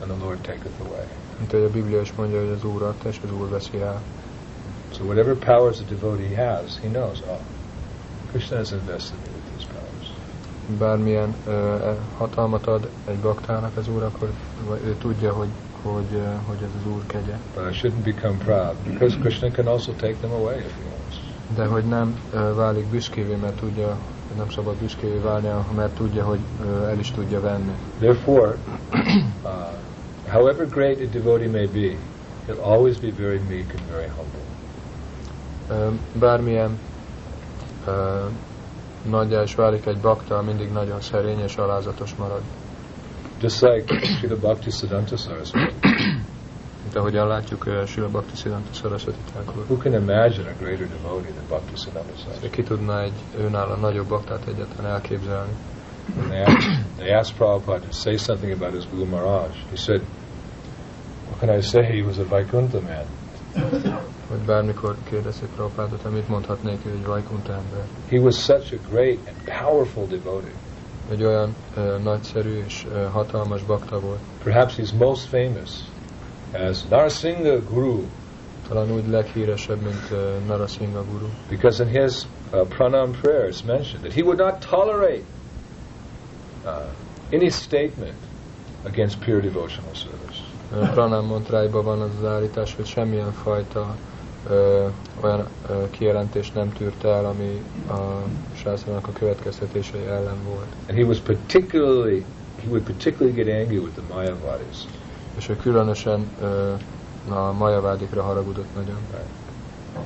and the Lord taketh away. Mint ahogy a Biblia is mondja, hogy az Úr adta, és az Úr veszi el. So whatever powers a devotee has, he knows, oh, Krishna has invested me with these powers. Bármilyen e, hatalmat ad egy baktának az Úr, akkor ő tudja, hogy, hogy, ö, hogy ez az Úr kegye. But I shouldn't become proud, because Krishna can also take them away if he wants. De hogy nem ö, válik büszkévé, mert tudja, nem szabad büszkévé válni, mert tudja, hogy ö, el is tudja venni. Therefore, uh, however great a devotee may be, he'll always be very meek and very humble. Ö, Bármilyen ö, nagyjá is válik egy bakta, mindig nagyon szerény és alázatos marad. Just like Srila Bhakti Siddhanta Saraswati. Mint ahogyan látjuk ö, Srila Bhakti Siddhanta Saraswati Thakur. Who can imagine a greater devotee than Bhakti Siddhanta Saraswati? Ki tudna egy őnála nagyobb baktát egyáltalán elképzelni? When they asked, they asked Prabhupada to say something about his Guru Maharaj. He said, What can I say? He was a Vaikuntha man. Hogy bármikor Prabhupádot, amit mondhatnék, ő egy Vajkunta ember. He was such a great and powerful devotee. Egy olyan ö, nagyszerű és ö, hatalmas bakta volt. Perhaps he's most famous as Narasingha Guru, Talán úgy leghíresebb, mint ö, Narasingha Guru. because in his uh, pranam prayer it's mentioned that he would not tolerate uh, any statement against pure devotional service. Pranam mantráiban van az az állítás, hogy semmilyen fajta ö, olyan ö, kijelentést nem tűrt el, ami a sászrának a következtetései ellen volt. And he was particularly, he would particularly get angry with the Mayavadis. És ő különösen ö, a majavádikra haragudott nagyon.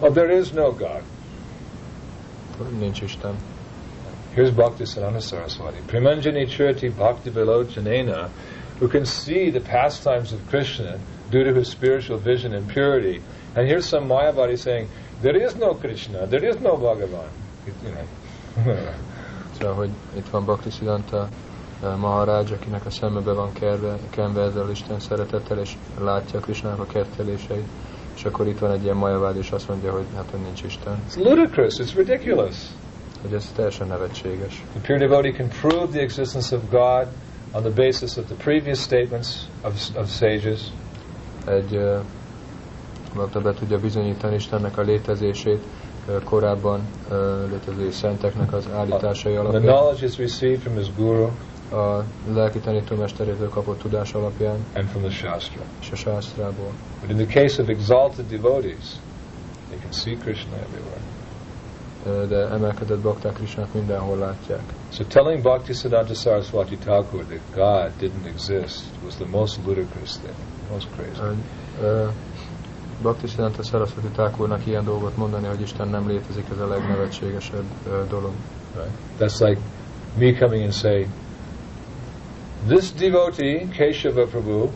Oh, there is no God. Nincs Isten. Here's Bhaktisiddhanta Saraswati. Primanjani Chirti Bhakti Vilochanena, who can see the pastimes of Krishna due to his spiritual vision and purity. And here's some Mayavadi saying, there is no Krishna, there is no Bhagavan. You know. Szóval, hogy itt van Bhakti Siddhanta uh, Maharaj, akinek a szemebe van kerve, kenve ezzel Isten szeretettel, és látja Krisnának a kerteléseit. És akkor itt van egy ilyen majavád, és azt mondja, hogy hát, hogy nincs Isten. It's ludicrous, it's ridiculous. Hogy ez teljesen nevetséges. The pure devotee can prove the existence of God on the basis of the previous statements of, of sages. Egy uh, be tudja bizonyítani Istennek a létezését uh, korábban uh, létező szenteknek az állításai The alapján. knowledge is received from his guru a lelki tanítómesterétől kapott tudás alapján, and from the Shastra. és a sásztrából. But in the case of exalted devotees, they can see Krishna everywhere. De emelkedett bakták Krisnát mindenhol látják. So telling Bhaktisiddhanta Saraswati Thakur that God didn't exist was the most ludicrous thing, most crazy. Hogy, ö, Bhakti Siddhanta Saraswati Thakurnak ilyen dolgot mondani, hogy Isten nem létezik, ez a legnevetségesebb ö, dolog. Right? That's like me coming and saying, this devotee, Keshava Prabhu,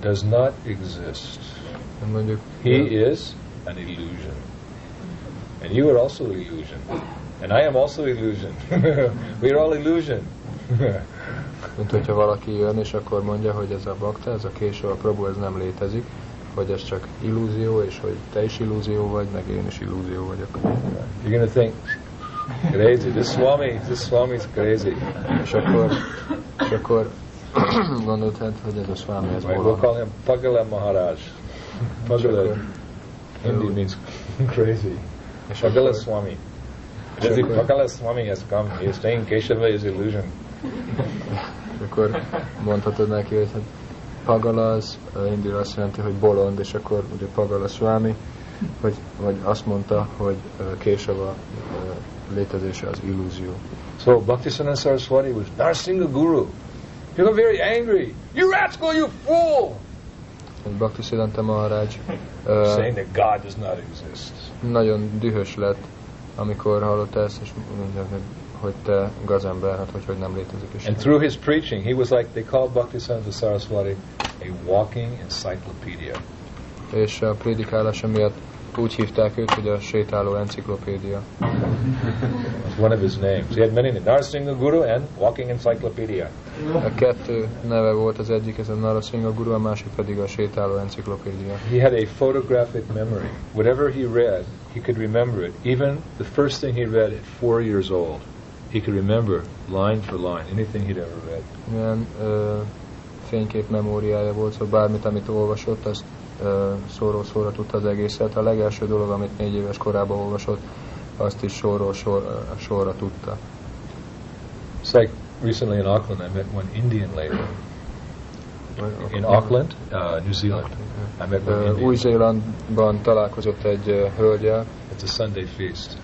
does not exist. Mondjuk, He is an illusion. And you are also illusion. And I am also illusion. we are all illusion. mint hogyha valaki jön, és akkor mondja, hogy ez a bakta, ez a késő, a Prabhu, ez nem létezik, hogy ez csak illúzió, és hogy te is illúzió vagy, meg én is illúzió vagyok. You're going to think, crazy, this Swami, this Swami is crazy. És akkor, és akkor hogy ez a Swami, ez Right? We'll call him Pagala Maharaj. Pagala, Hindi means crazy. És Pagala Swami. As if Sure. Pagala Swami has come. He is saying Keshava is illusion. és akkor mondhatod neki, hogy hát Pagala az eh, ö, indira azt jelenti, hogy bolond, és akkor ugye Pagala Swami, vagy, vagy azt mondta, hogy eh, ö, Késava ö, eh, létezése az illúzió. So Bhaktisiddhanta Saraswati was Narsingha Guru. He got very angry. You rascal, you fool! Egy Bhakti Siddhanta Maharaj Saying that God does not exist. nagyon dühös lett, amikor hallotta ezt, és mondja, hogy- te gazember, hát hogy, hogy nem létezik is. And through his preaching, he was like, they called Bhaktisiddhanta Saraswati a walking encyclopedia. És a prédikálása miatt úgy hívták őt, hogy a sétáló enciklopédia. That's one of his names. He had many names. Narsingha Guru and Walking Encyclopedia. A kettő neve volt, az egyik ez a Narasingha Guru, a másik pedig a sétáló enciklopédia. He had a photographic memory. Whatever he read, he could remember it. Even the first thing he read at four years old, he could remember line for line anything he'd ever read. Milyen ö, fénykép memóriája volt, szóval bármit, amit olvasott, azt szóról szóra tudta az egészet. A legelső dolog, amit négy éves korában olvasott, azt is sorról sor, sorra tudta. It's like recently in Auckland, I met one Indian lady. In Auckland, uh, New Zealand, I met one Indian. Új-Zélandban találkozott egy hölgyel, It's a Sunday feast.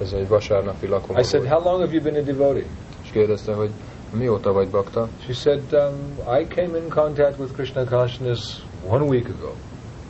ez egy vasárnapi lakoma I said, How long have you been a devotee? és kérdezte, hogy mióta vagy bakta, She said, um, I came in contact with Krishna consciousness one week ago.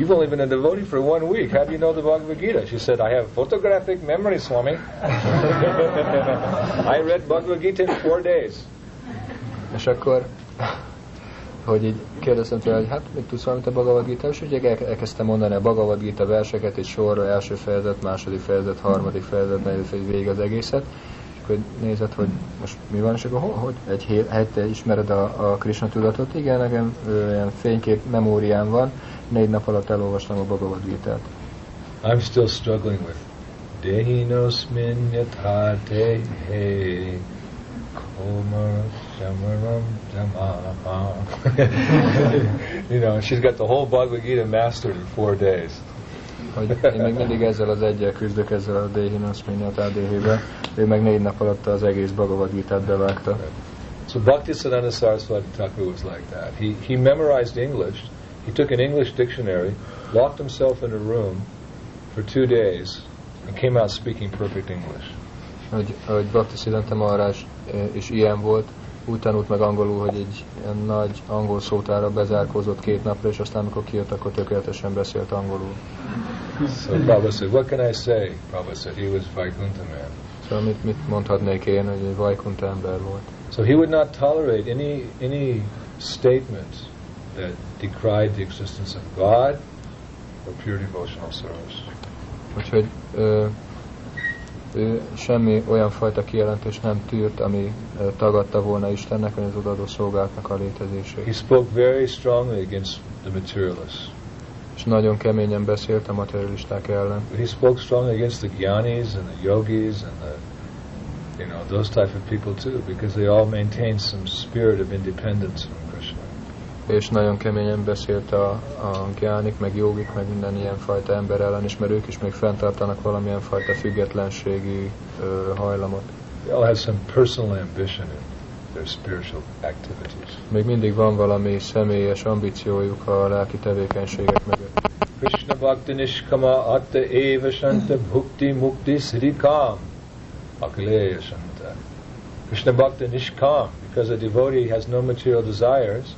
You've only been a devotee for one week. How do you know the Bhagavad Gita? She said, I have photographic memory, Swami. I read Bhagavad Gita in four days. És akkor, hogy így kérdeztem tőle, hogy hát mit tudsz valamit a Bhagavad Gita, és ugye el- elkezdtem mondani a Bhagavad Gita verseket, egy sorra, első fejezet, második fejezet, harmadik fejezet, negyedik fejezet, végig az egészet, akkor nézed, hogy most mi van, és akkor ho- hogy egy hete ismered a, a Krishna tudatot, igen, nekem ö, ilyen fénykép memóriám van, négy nap alatt elolvastam a Bhagavad Gita-t. I'm still struggling with Dehinosmin yatha dehe koma shamaram jamaha. You know, she's got the whole Bhagavad Gita mastered in four days. Hogy én még mindig ezzel az egyel küzdök, ezzel a Dehinos Minyat ADH-vel, ő meg négy nap alatt az egész Bhagavad Gita-t bevágta. So Bhaktisiddhanta Saraswati Thakur was like that. He, he memorized English He took an English dictionary, locked himself in a room for two days, and came out speaking perfect English. Hogy, hogy Bhakti Siddhanta Maharaj eh, is ilyen volt, úgy tanult meg angolul, hogy egy ilyen nagy angol szótára bezárkózott két napra, és aztán amikor kijött, akkor tökéletesen beszélt angolul. So Prabhupada said, what can I say? Prabhupada said he was Vaikuntha man. Szóval mit, mit mondhatnék én, hogy egy Vajkunta ember volt. So he would not tolerate any any statement that decried the existence of God or pure devotional service. Úgyhogy ö, ő semmi olyan fajta kijelentést nem tűrt, ami tagadta volna Istennek, vagy az odaadó szolgálatnak a He létezését. spoke very strongly against the materialists. És nagyon keményen beszélt a materialisták ellen. He spoke strongly against the gyanis and the yogis and the, you know, those type of people too, because they all maintain some spirit of independence from. És nagyon keményen beszélt a, a gyánik, meg jogik, meg minden ilyen fajta ember ellen is, mert ők is még fenntartanak valamilyen fajta függetlenségi ö, hajlamot. They all have some personal ambition in their spiritual activities. Még mindig van valami személyes ambíciójuk a lelki tevékenységek mögött. Krishna Bhakti Nishkama Atta Eva Shanta Bhukti Mukti Srikam Akaleya Shanta. Krishna Bhakti Nishkam, because a devotee has no material desires,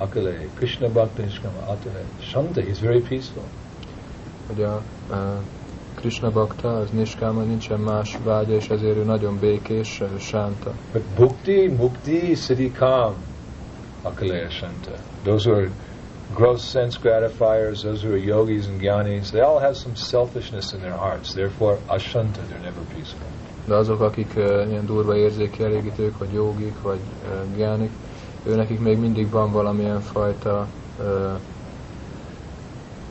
Akaleya. Krishna Bhakti Nishkama Atta Shanta, he's very peaceful. hogy a, a Krishna Bhakta, az Niskáma, nincsen más vágya, és ezért ő nagyon békés, ö, sánta. But Bhukti Mukti Srikam Akaleya Shanta. Those who are gross sense gratifiers, those who are yogis and gyanis, they all have some selfishness in their hearts. Therefore, Ashanta, they're never peaceful. De azok, akik ö, ilyen durva érzékielégítők, vagy jogik, vagy uh, gyánik, ő nekik még mindig van valamilyen fajta ö,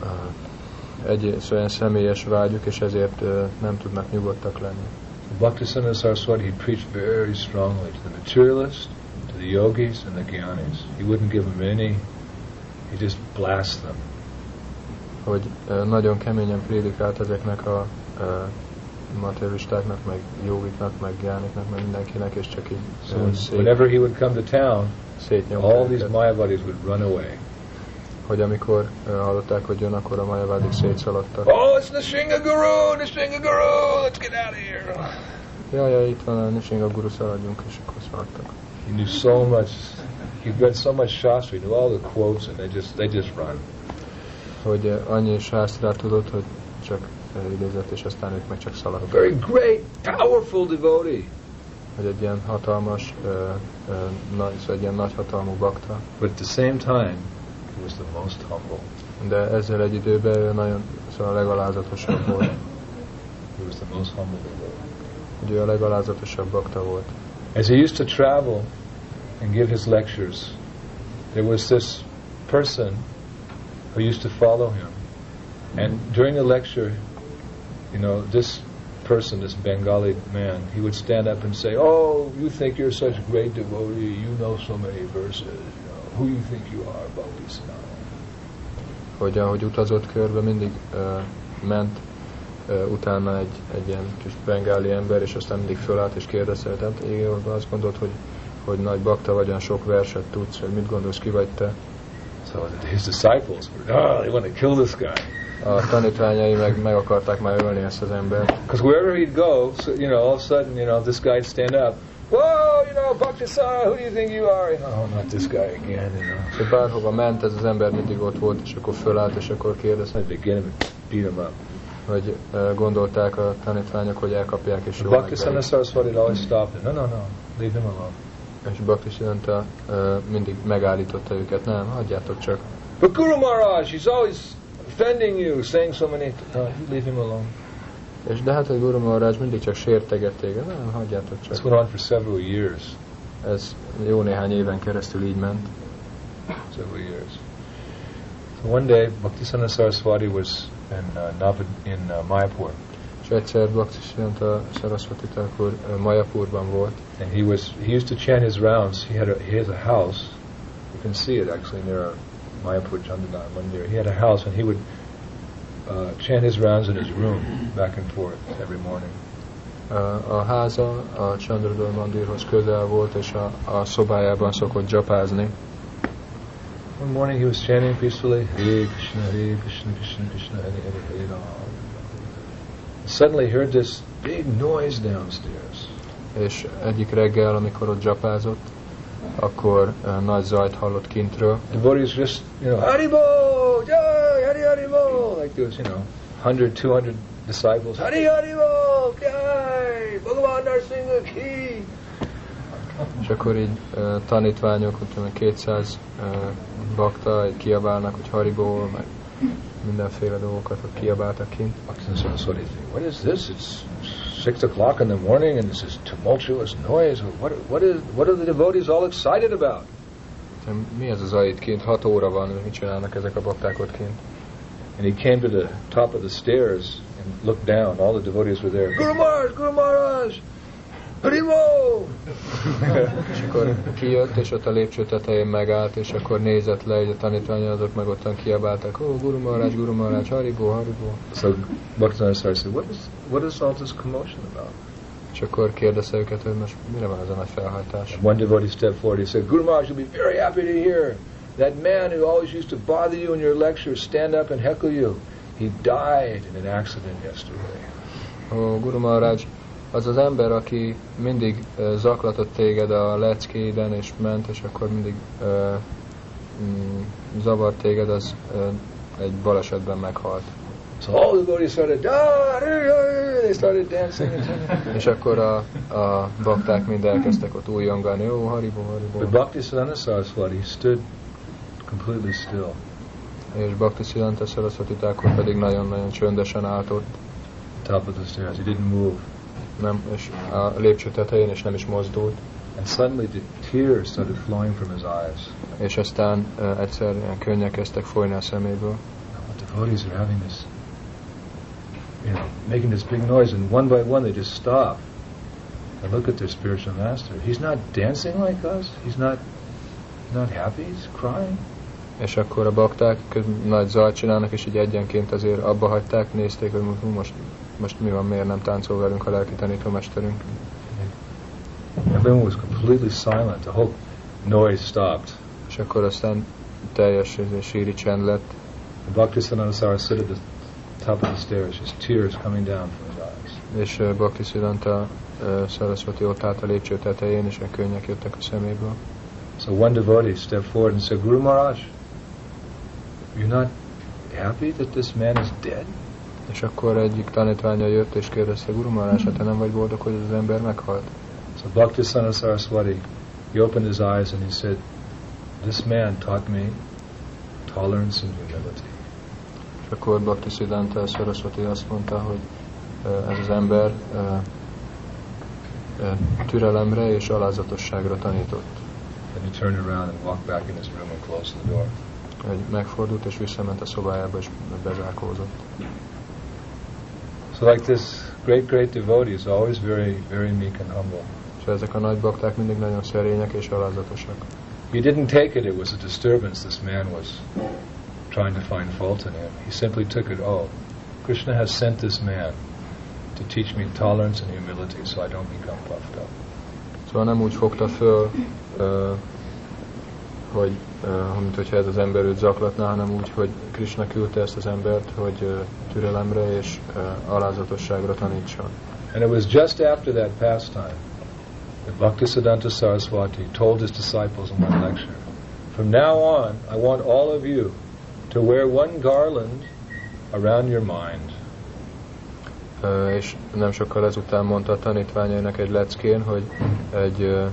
ö, egy ilyen személyes vágyuk, és ezért ö, nem tudnak nyugodtak lenni. Bhaktisiddhanta Saraswati, he preached very strongly to the materialists, to the yogis, and the gyanis. He wouldn't give them any, he just blasts them. Hogy ö, nagyon keményen prédikált ezeknek a ö, materialistáknak, meg jogiknak, meg gyániknak, meg mindenkinek, és csak így So whenever he would come to town, szétnyomta all these őket. Mayavadis would run away. hogy amikor ö, hallották, hogy jön, akkor a majavádik szétszaladtak. Oh, it's the Shinga Guru, Nishinga Guru, let's get out of here. Jaj, jaj, itt van a Nishinga Guru, szaladjunk, és akkor szaladtak. He knew so much, he read so much Shastra, he knew all the quotes, and they just, they just run. Hogy ö, annyi sásztrát tudott, hogy csak idézett, és aztán ők meg csak szaladtak. very great, powerful devotee. Hogy egy ilyen hatalmas, ö, ö, nagy, szóval egy ilyen bakta, But at the same time, he was the most humble. de ezzel egy időben ő nagyon, szóval a legalázatosabb volt. He was the most humble. Hogy ő a legalázatosabb bakta volt. As he used to travel and give his lectures, there was this person who used to follow him. And during the lecture, you know, this person, this Bengali man, he would stand up and say, Oh, you think you're such a great devotee, you know so many verses, you know, who you think you are, Bhakti hogy ahogy utazott körbe, mindig ö, ment ö, utána egy, egy ilyen kis bengáli ember, és aztán mindig fölállt és kérdezte, tehát igen, azt gondolt, hogy, hogy nagy bakta vagy, olyan sok verset tudsz, hogy mit gondolsz, ki vagy te. So his disciples were, oh, they want to kill this guy. A tanítványai meg, meg akarták már ölni ezt az embert, Because wherever he'd go, so, you know, all of a sudden, you know, this guy'd stand up. Whoa, you know, Bhaktisara, who do you think you are? You know, oh, not this guy again, you know. és bárhova ment, ez az ember mindig ott volt, és akkor fölállt, és akkor kérdezte, begin him beat him up. hogy ö, gondolták a tanítványok, hogy elkapják, és jól megverik. Saraswati always stopped. No, no, no, leave him alone. És Bhakti Siddhanta ö, mindig megállította őket, nem, hagyjátok csak. But Guru Maharaj, he's always offending you, saying so many. No, leave him alone. És de hát, hogy Guru Maharaj mindig csak sérteget téged, nem, hagyjátok This csak. went on for several years. Ez jó néhány éven keresztül így ment. Several years. So one day, Bhaktisana Saraswati was in uh, Navad, in uh, Mayapur, És egyszer Bhakti Siddhanta Saraswati Thakur ö, Mayapurban volt, and he was he used to chant his rounds. He had a he has a house. You can see it actually near Mayapur Chandana Mandir. He had a house, and he would uh, chant his rounds in his room, back and forth every morning. Ö, a háza a Chandrador Mandirhoz közel volt, és a, a szobájában szokott dzsapázni. One morning he was chanting peacefully, Hare Krishna, Hare Krishna, Krishna Krishna, Hare Hare, Hare Ram. Suddenly he heard this big noise downstairs. És egyik reggel, amikor ott dzsapázott, akkor uh, nagy zajt hallott kintről, Devotees just, you know, Haribo, Jai, Hari Haribo, like there was, you know, 100, 200 disciples, Hari Haribo, Jai, Bhagavan Narsingha Ki. és akkor így uh, tanítványok, úgy 200 uh, bakta, így kiabálnak, hogy Hariból, meg mindenféle dolgokat ott kiabáltak kint. Think, what is this? It's six o'clock in the morning and this is tumultuous noise. What, what, is, what are the devotees all excited about? Mi ez az itt kint? 6 óra van, mit csinálnak ezek a bakták ott kint? And he came to the top of the stairs and looked down. All the devotees were there. Guru Maharaj, Guru Maharaj, Harimo! És akkor kijött, és ott a lépcső tetején megállt, és akkor nézett le, hogy a tanítványok azok meg ottan kiabáltak, ó, oh, Guru Maharaj, Guru Maharaj, Haribo, Haribo. so Bhaktivinoda Saraswati said, what is, what is all this commotion about? És akkor kérdezte őket, hogy most mire van ez a nagy felhajtás. And one devotee stepped forward. He said, Guru Maharaj, you'll be very happy to hear that man who always used to bother you in your lectures, stand up and heckle you. He died in an accident yesterday. Ó, Guru Maharaj, az az ember, aki mindig uh, zaklatott téged a leckéiden, és ment, és akkor mindig uh, mm, zavart téged, az uh, egy balesetben meghalt. So all the devotees started, dancing. És akkor a, a bakták mind elkezdtek ott újongani, ó, Haribo, But Haribo. Bhakti Saraswati he stood completely still. És Bhakti Siddhanta Saraswati Thakur pedig nagyon-nagyon csöndesen állt ott, top of the stairs. He didn't move. Nem, és a lépcső tetején, és nem is mozdult. And suddenly the tears started flowing from his eyes. És aztán uh, egyszer ilyen könnyek kezdtek folyni a szeméből. The devotees are having this, you know, making this big noise, and one by one they just stop and look at their spiritual master. He's not dancing like us. He's not not happy. He's crying. És akkor a bakták nagy zajt csinálnak, és így egyenként azért abba hagyták, nézték, hogy most, most, mi van, miért nem táncol velünk a lelki tanítómesterünk. Everyone was completely silent. The whole noise stopped. És akkor aztán teljes síri csend lett, And Bhaktisiddhanta Saraswati at the top of the stairs, his tears coming down from his eyes. és uh, Bhakti Siddhanta uh, Saraswati ott állt a lépcső tetején, és a könnyek jöttek a szeméből. So one devotee stepped forward and said, Guru Maharaj, you're not happy that this man is dead? És akkor egyik tanítványa jött, és kérdezte, Guru Maharaj, hát te nem vagy boldog, hogy az ember meghalt? So Bhaktisiddhanta Saraswati, he opened his eyes and he said, this man taught me tolerance and humility. És akkor Bhakti Siddhanta Saraswati azt mondta, hogy uh, ez az ember uh, uh, türelemre és alázatosságra tanított. Then he turned around and walked back in his room and closed the door. Megfordult és visszament a szobájába és bezárkózott. So like this great, great devotee is always very, very meek and humble. És ezek a nagy bakták mindig nagyon szerények és alázatosak. He didn't take it, it was a disturbance. This man was trying to find fault in him. He simply took it, oh, Krishna has sent this man to teach me tolerance and humility so I don't become puffed up. Szóval nem úgy fogta föl, uh, hogy mint hogyha ez az ember őt zaklatná, hanem úgy, hogy Krishna küldte ezt az embert, hogy türelemre és alázatosságra tanítson. And it was just after that pastime that Bhaktisiddhanta Saraswati told his disciples in one lecture, From now on, I want all of you to wear one garland around your mind. Uh, és nem sokkal ezután mondta a tanítványainak egy leckén, hogy egy uh,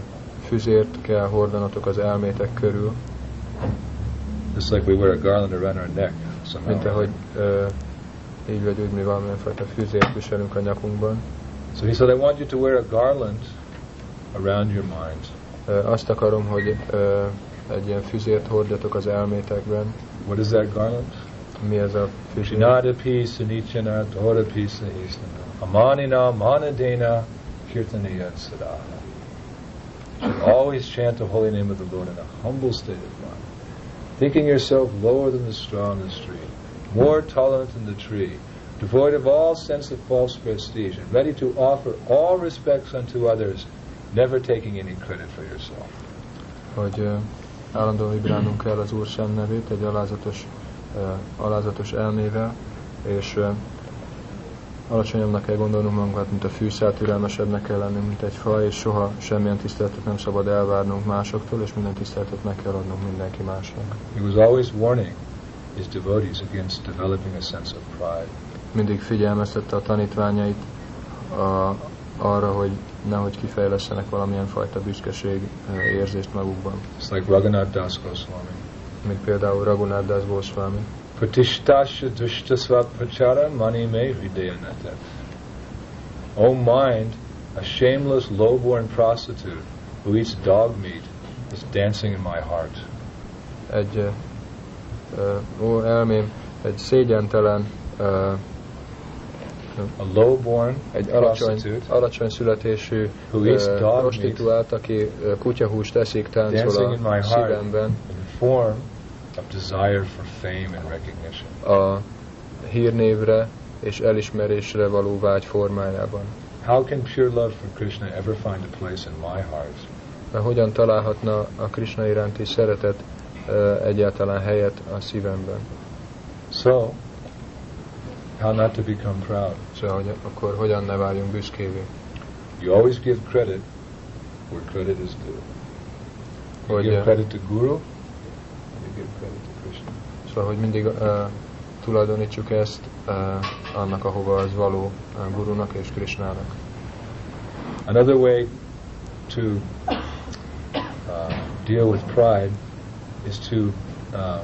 füzért kell hordanotok az elmétek körül, Just like we wear a garland around our neck. mint Somehow. ahogy uh, így vagy úgy mi valamilyen fajta füzért viselünk a nyakunkban. So he said, I want you to wear a garland around your mind. Uh, azt akarom, hogy uh, egy ilyen füzért hordjatok az elmétekben. What is that garland? Mi ez a füzér? Shinada pi sunichana tora pi sahisnana. Amanina manadena kirtanaya sada. Should always chant the holy name of the Lord in a humble state of mind. Thinking yourself lower than the straw in the street, more tolerant than the tree, devoid of all sense of false prestige, and ready to offer all respects unto others, never taking any credit for yourself. hogy állandóan vibrálnunk kell az Úr nevét egy alázatos, alázatos elmével, és alacsonyabbnak kell gondolnunk magunkat, mint a fűszál, türelmesebbnek kell lennünk, mint egy fa, és soha semmilyen tiszteletet nem szabad elvárnunk másoktól, és minden tiszteletet meg kell adnunk mindenki másnak. He was always warning his devotees against developing a sense of pride. Mindig figyelmeztette a tanítványait a, arra, hogy nehogy kifejlesztenek valamilyen fajta büszkeség érzést magukban, It's like Raghunath Das Goswami. mint például Raghunath Das Goswami. Pratistasya drishtasva prachara mani me. O mind, a shameless low-born prostitute who eats dog meat is dancing in my heart. Egy eh, ó, elmém, egy szégyentelen eh, A low-born egy alacsony, prostitute alacsony születésű Who eats ö, dog prostituált, aki kutyahúst eszik, táncol Dancing in my a heart. szívemben, form of desire for fame and recognition. a hírnévre és elismerésre való vágy formájában. How can pure love for Krishna ever find a place in my heart? De hogyan találhatna a Krishna iránti szeretet egyáltalán helyet a szívemben? So, how not to become proud? Szóval, hogy akkor hogyan ne váljunk büszkévé? You always give credit where credit is due. You Hogy, give credit to Guru, give credit to Krishna. Szóval, hogy mindig uh, tulajdonítsuk ezt uh, annak, ahova az való uh, gurunak és Krishnának. Another way to uh, deal with pride is to uh,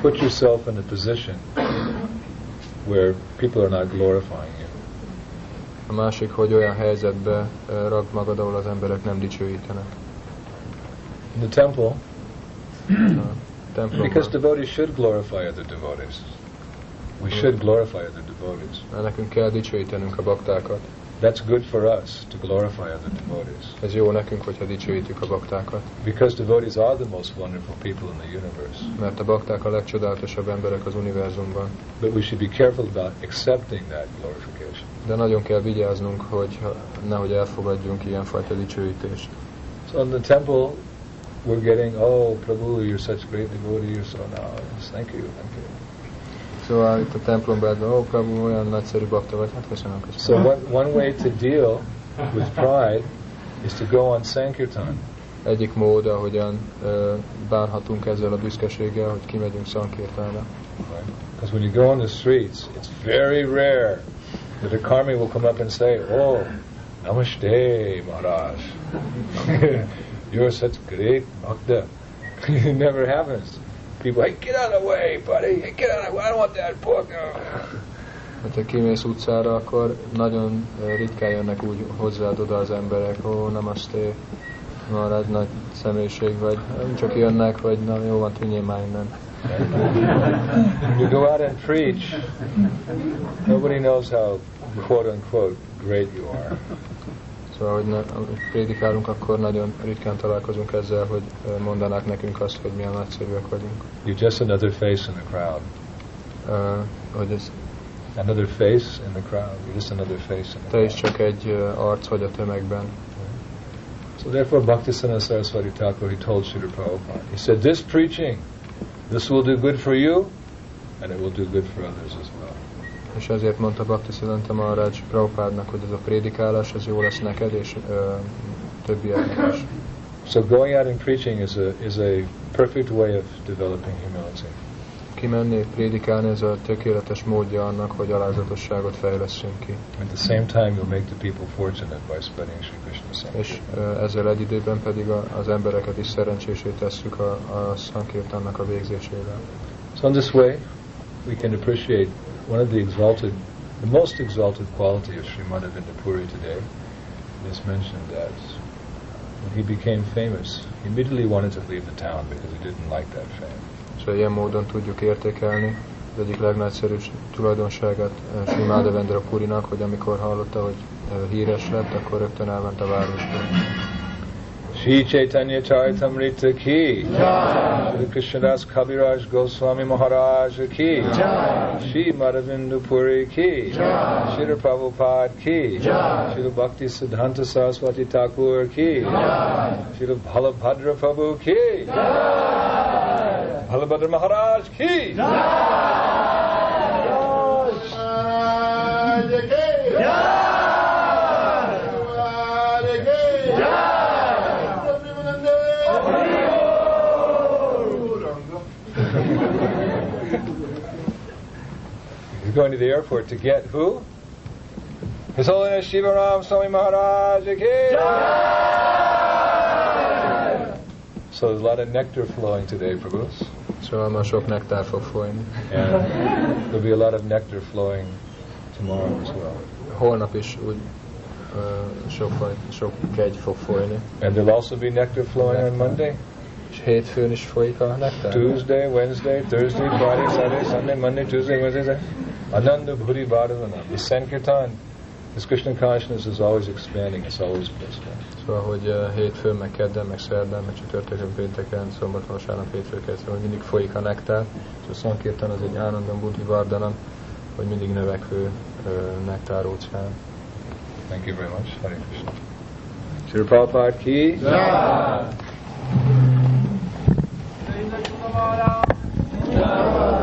put yourself in a position where people are not glorifying you. A másik, hogy olyan helyzetbe rakd magad, ahol az emberek nem dicsőítenek. In the temple. Because devotees should glorify other devotees. We mm. should glorify other devotees. Nekünk kell dicsőítenünk a baktákat. That's good for us to glorify other devotees. Ez jó nekünk, hogyha dicsőítjük a baktákat. Because devotees are the most wonderful people in the universe. Mert a bakták a legcsodálatosabb emberek az univerzumban. But we should be careful about accepting that glorification. De nagyon kell vigyáznunk, hogy nehogy elfogadjunk ilyenfajta dicsőítést. So in the temple, we're getting, oh, Prabhu, you're such a great devotee, you're so nice. Thank you, thank you. Szóval itt a templomban, ó, Prabhu, olyan nagyszerű bakta vagy, hát köszönöm, So one, one way to deal with pride is to go on Sankirtan. Egyik mód, ahogyan ö, bánhatunk ezzel a büszkeséggel, hogy kimegyünk szankértánra. Because when you go on the streets, it's very rare that a karmi will come up and say, oh, namaste, Maharaj. you're such great bhakta. it never happens. People, hey, get out of the way, buddy. Hey, get out of the way. I don't want that book. Hát, ha kimész utcára, akkor nagyon ritkán jönnek úgy hozzád oda az emberek, ó, nem azt marad nagy személyiség vagy, csak jönnek, vagy na jó van, tűnjél már innen. You go out and preach, nobody knows how quote unquote great you are. Szóval, hogy na, amikor prédikálunk, akkor nagyon ritkán találkozunk ezzel, hogy mondanák nekünk azt, hogy milyen nagyszerűek vagyunk. You're just another face in the crowd. Ö, hogy ez, Another face in the crowd. You're just another face in the te is crowd. csak egy ö, arc vagy a tömegben. So therefore, Bhaktisana Saraswati Thakur, he told Srila Prabhupada, he said, this preaching, this will do good for you, and it will do good for others as well. És ezért mondta Bhaktivedanta Maharaj Prabhupádnak, hogy ez a prédikálás, ez jó lesz neked, és ö, többieknek is. So going out and preaching is a, is a perfect way of developing humility. Kimenni, prédikálni, ez a tökéletes módja annak, hogy alázatosságot fejleszünk ki. At the same time, you'll make the people fortunate by spreading Sri Krishna És ö, ezzel egy időben pedig a, az embereket is szerencsésé tesszük a, a Sankirtannak a végzésével. So in this way, we can appreciate one of the exalted, the most exalted quality of Sri Madhavendra today. is mentioned that when he became famous, he immediately wanted to leave the town because he didn't like that fame. És ilyen módon tudjuk értékelni az egyik legnagyszerűbb tulajdonságát eh, Sri Madhavendra Purinak, hogy amikor hallotta, hogy eh, híres lett, akkor rögtön elment a városba. Shri Chaitanya Charitamrita ki. Shri Krishnadas Kaviraj Goswami Maharaj ki. Jai. Shri Madhavindu Puri ki. Jai. Shri Prabhupada ki. Jai. Shri Bhakti Siddhanta Saraswati Thakur ki. Jai. Shri Bhalabhadra Prabhu ki. Jai. Bhalabhadra Maharaj ki. He's going to the airport to get who? His Holiness Shiva Ram Swami Maharaj ki. So there's a lot of nectar flowing today, Prabhus. Szóval ma sok nektár fog folyni. And there'll be a lot of nectar flowing tomorrow as well. Holnap is úgy ö, sok, faj, sok kegy fog folyni. And there'll also be nectar flowing on Monday, És hétfőn is folyik a nektár? Tuesday, Wednesday, Thursday, Friday, Saturday, Sunday, Monday, Tuesday, Wednesday. Ananda Bhuri Bhadavanam. The Sankirtan, this Krishna consciousness is always expanding, it's always blissful. Szóval, hogy ö, hétfőn, meg kedden, meg szerdán, meg csütörtökön, pénteken, szombat, vasárnap, hétfőket, szóval mindig folyik a nektár. És a szankirtan az egy állandóan buddhi vardanam, hogy mindig növekvő ö, nektár óceán. Thank you very much. Hare Krishna. Sri Prabhupada ki. Jai. Thank.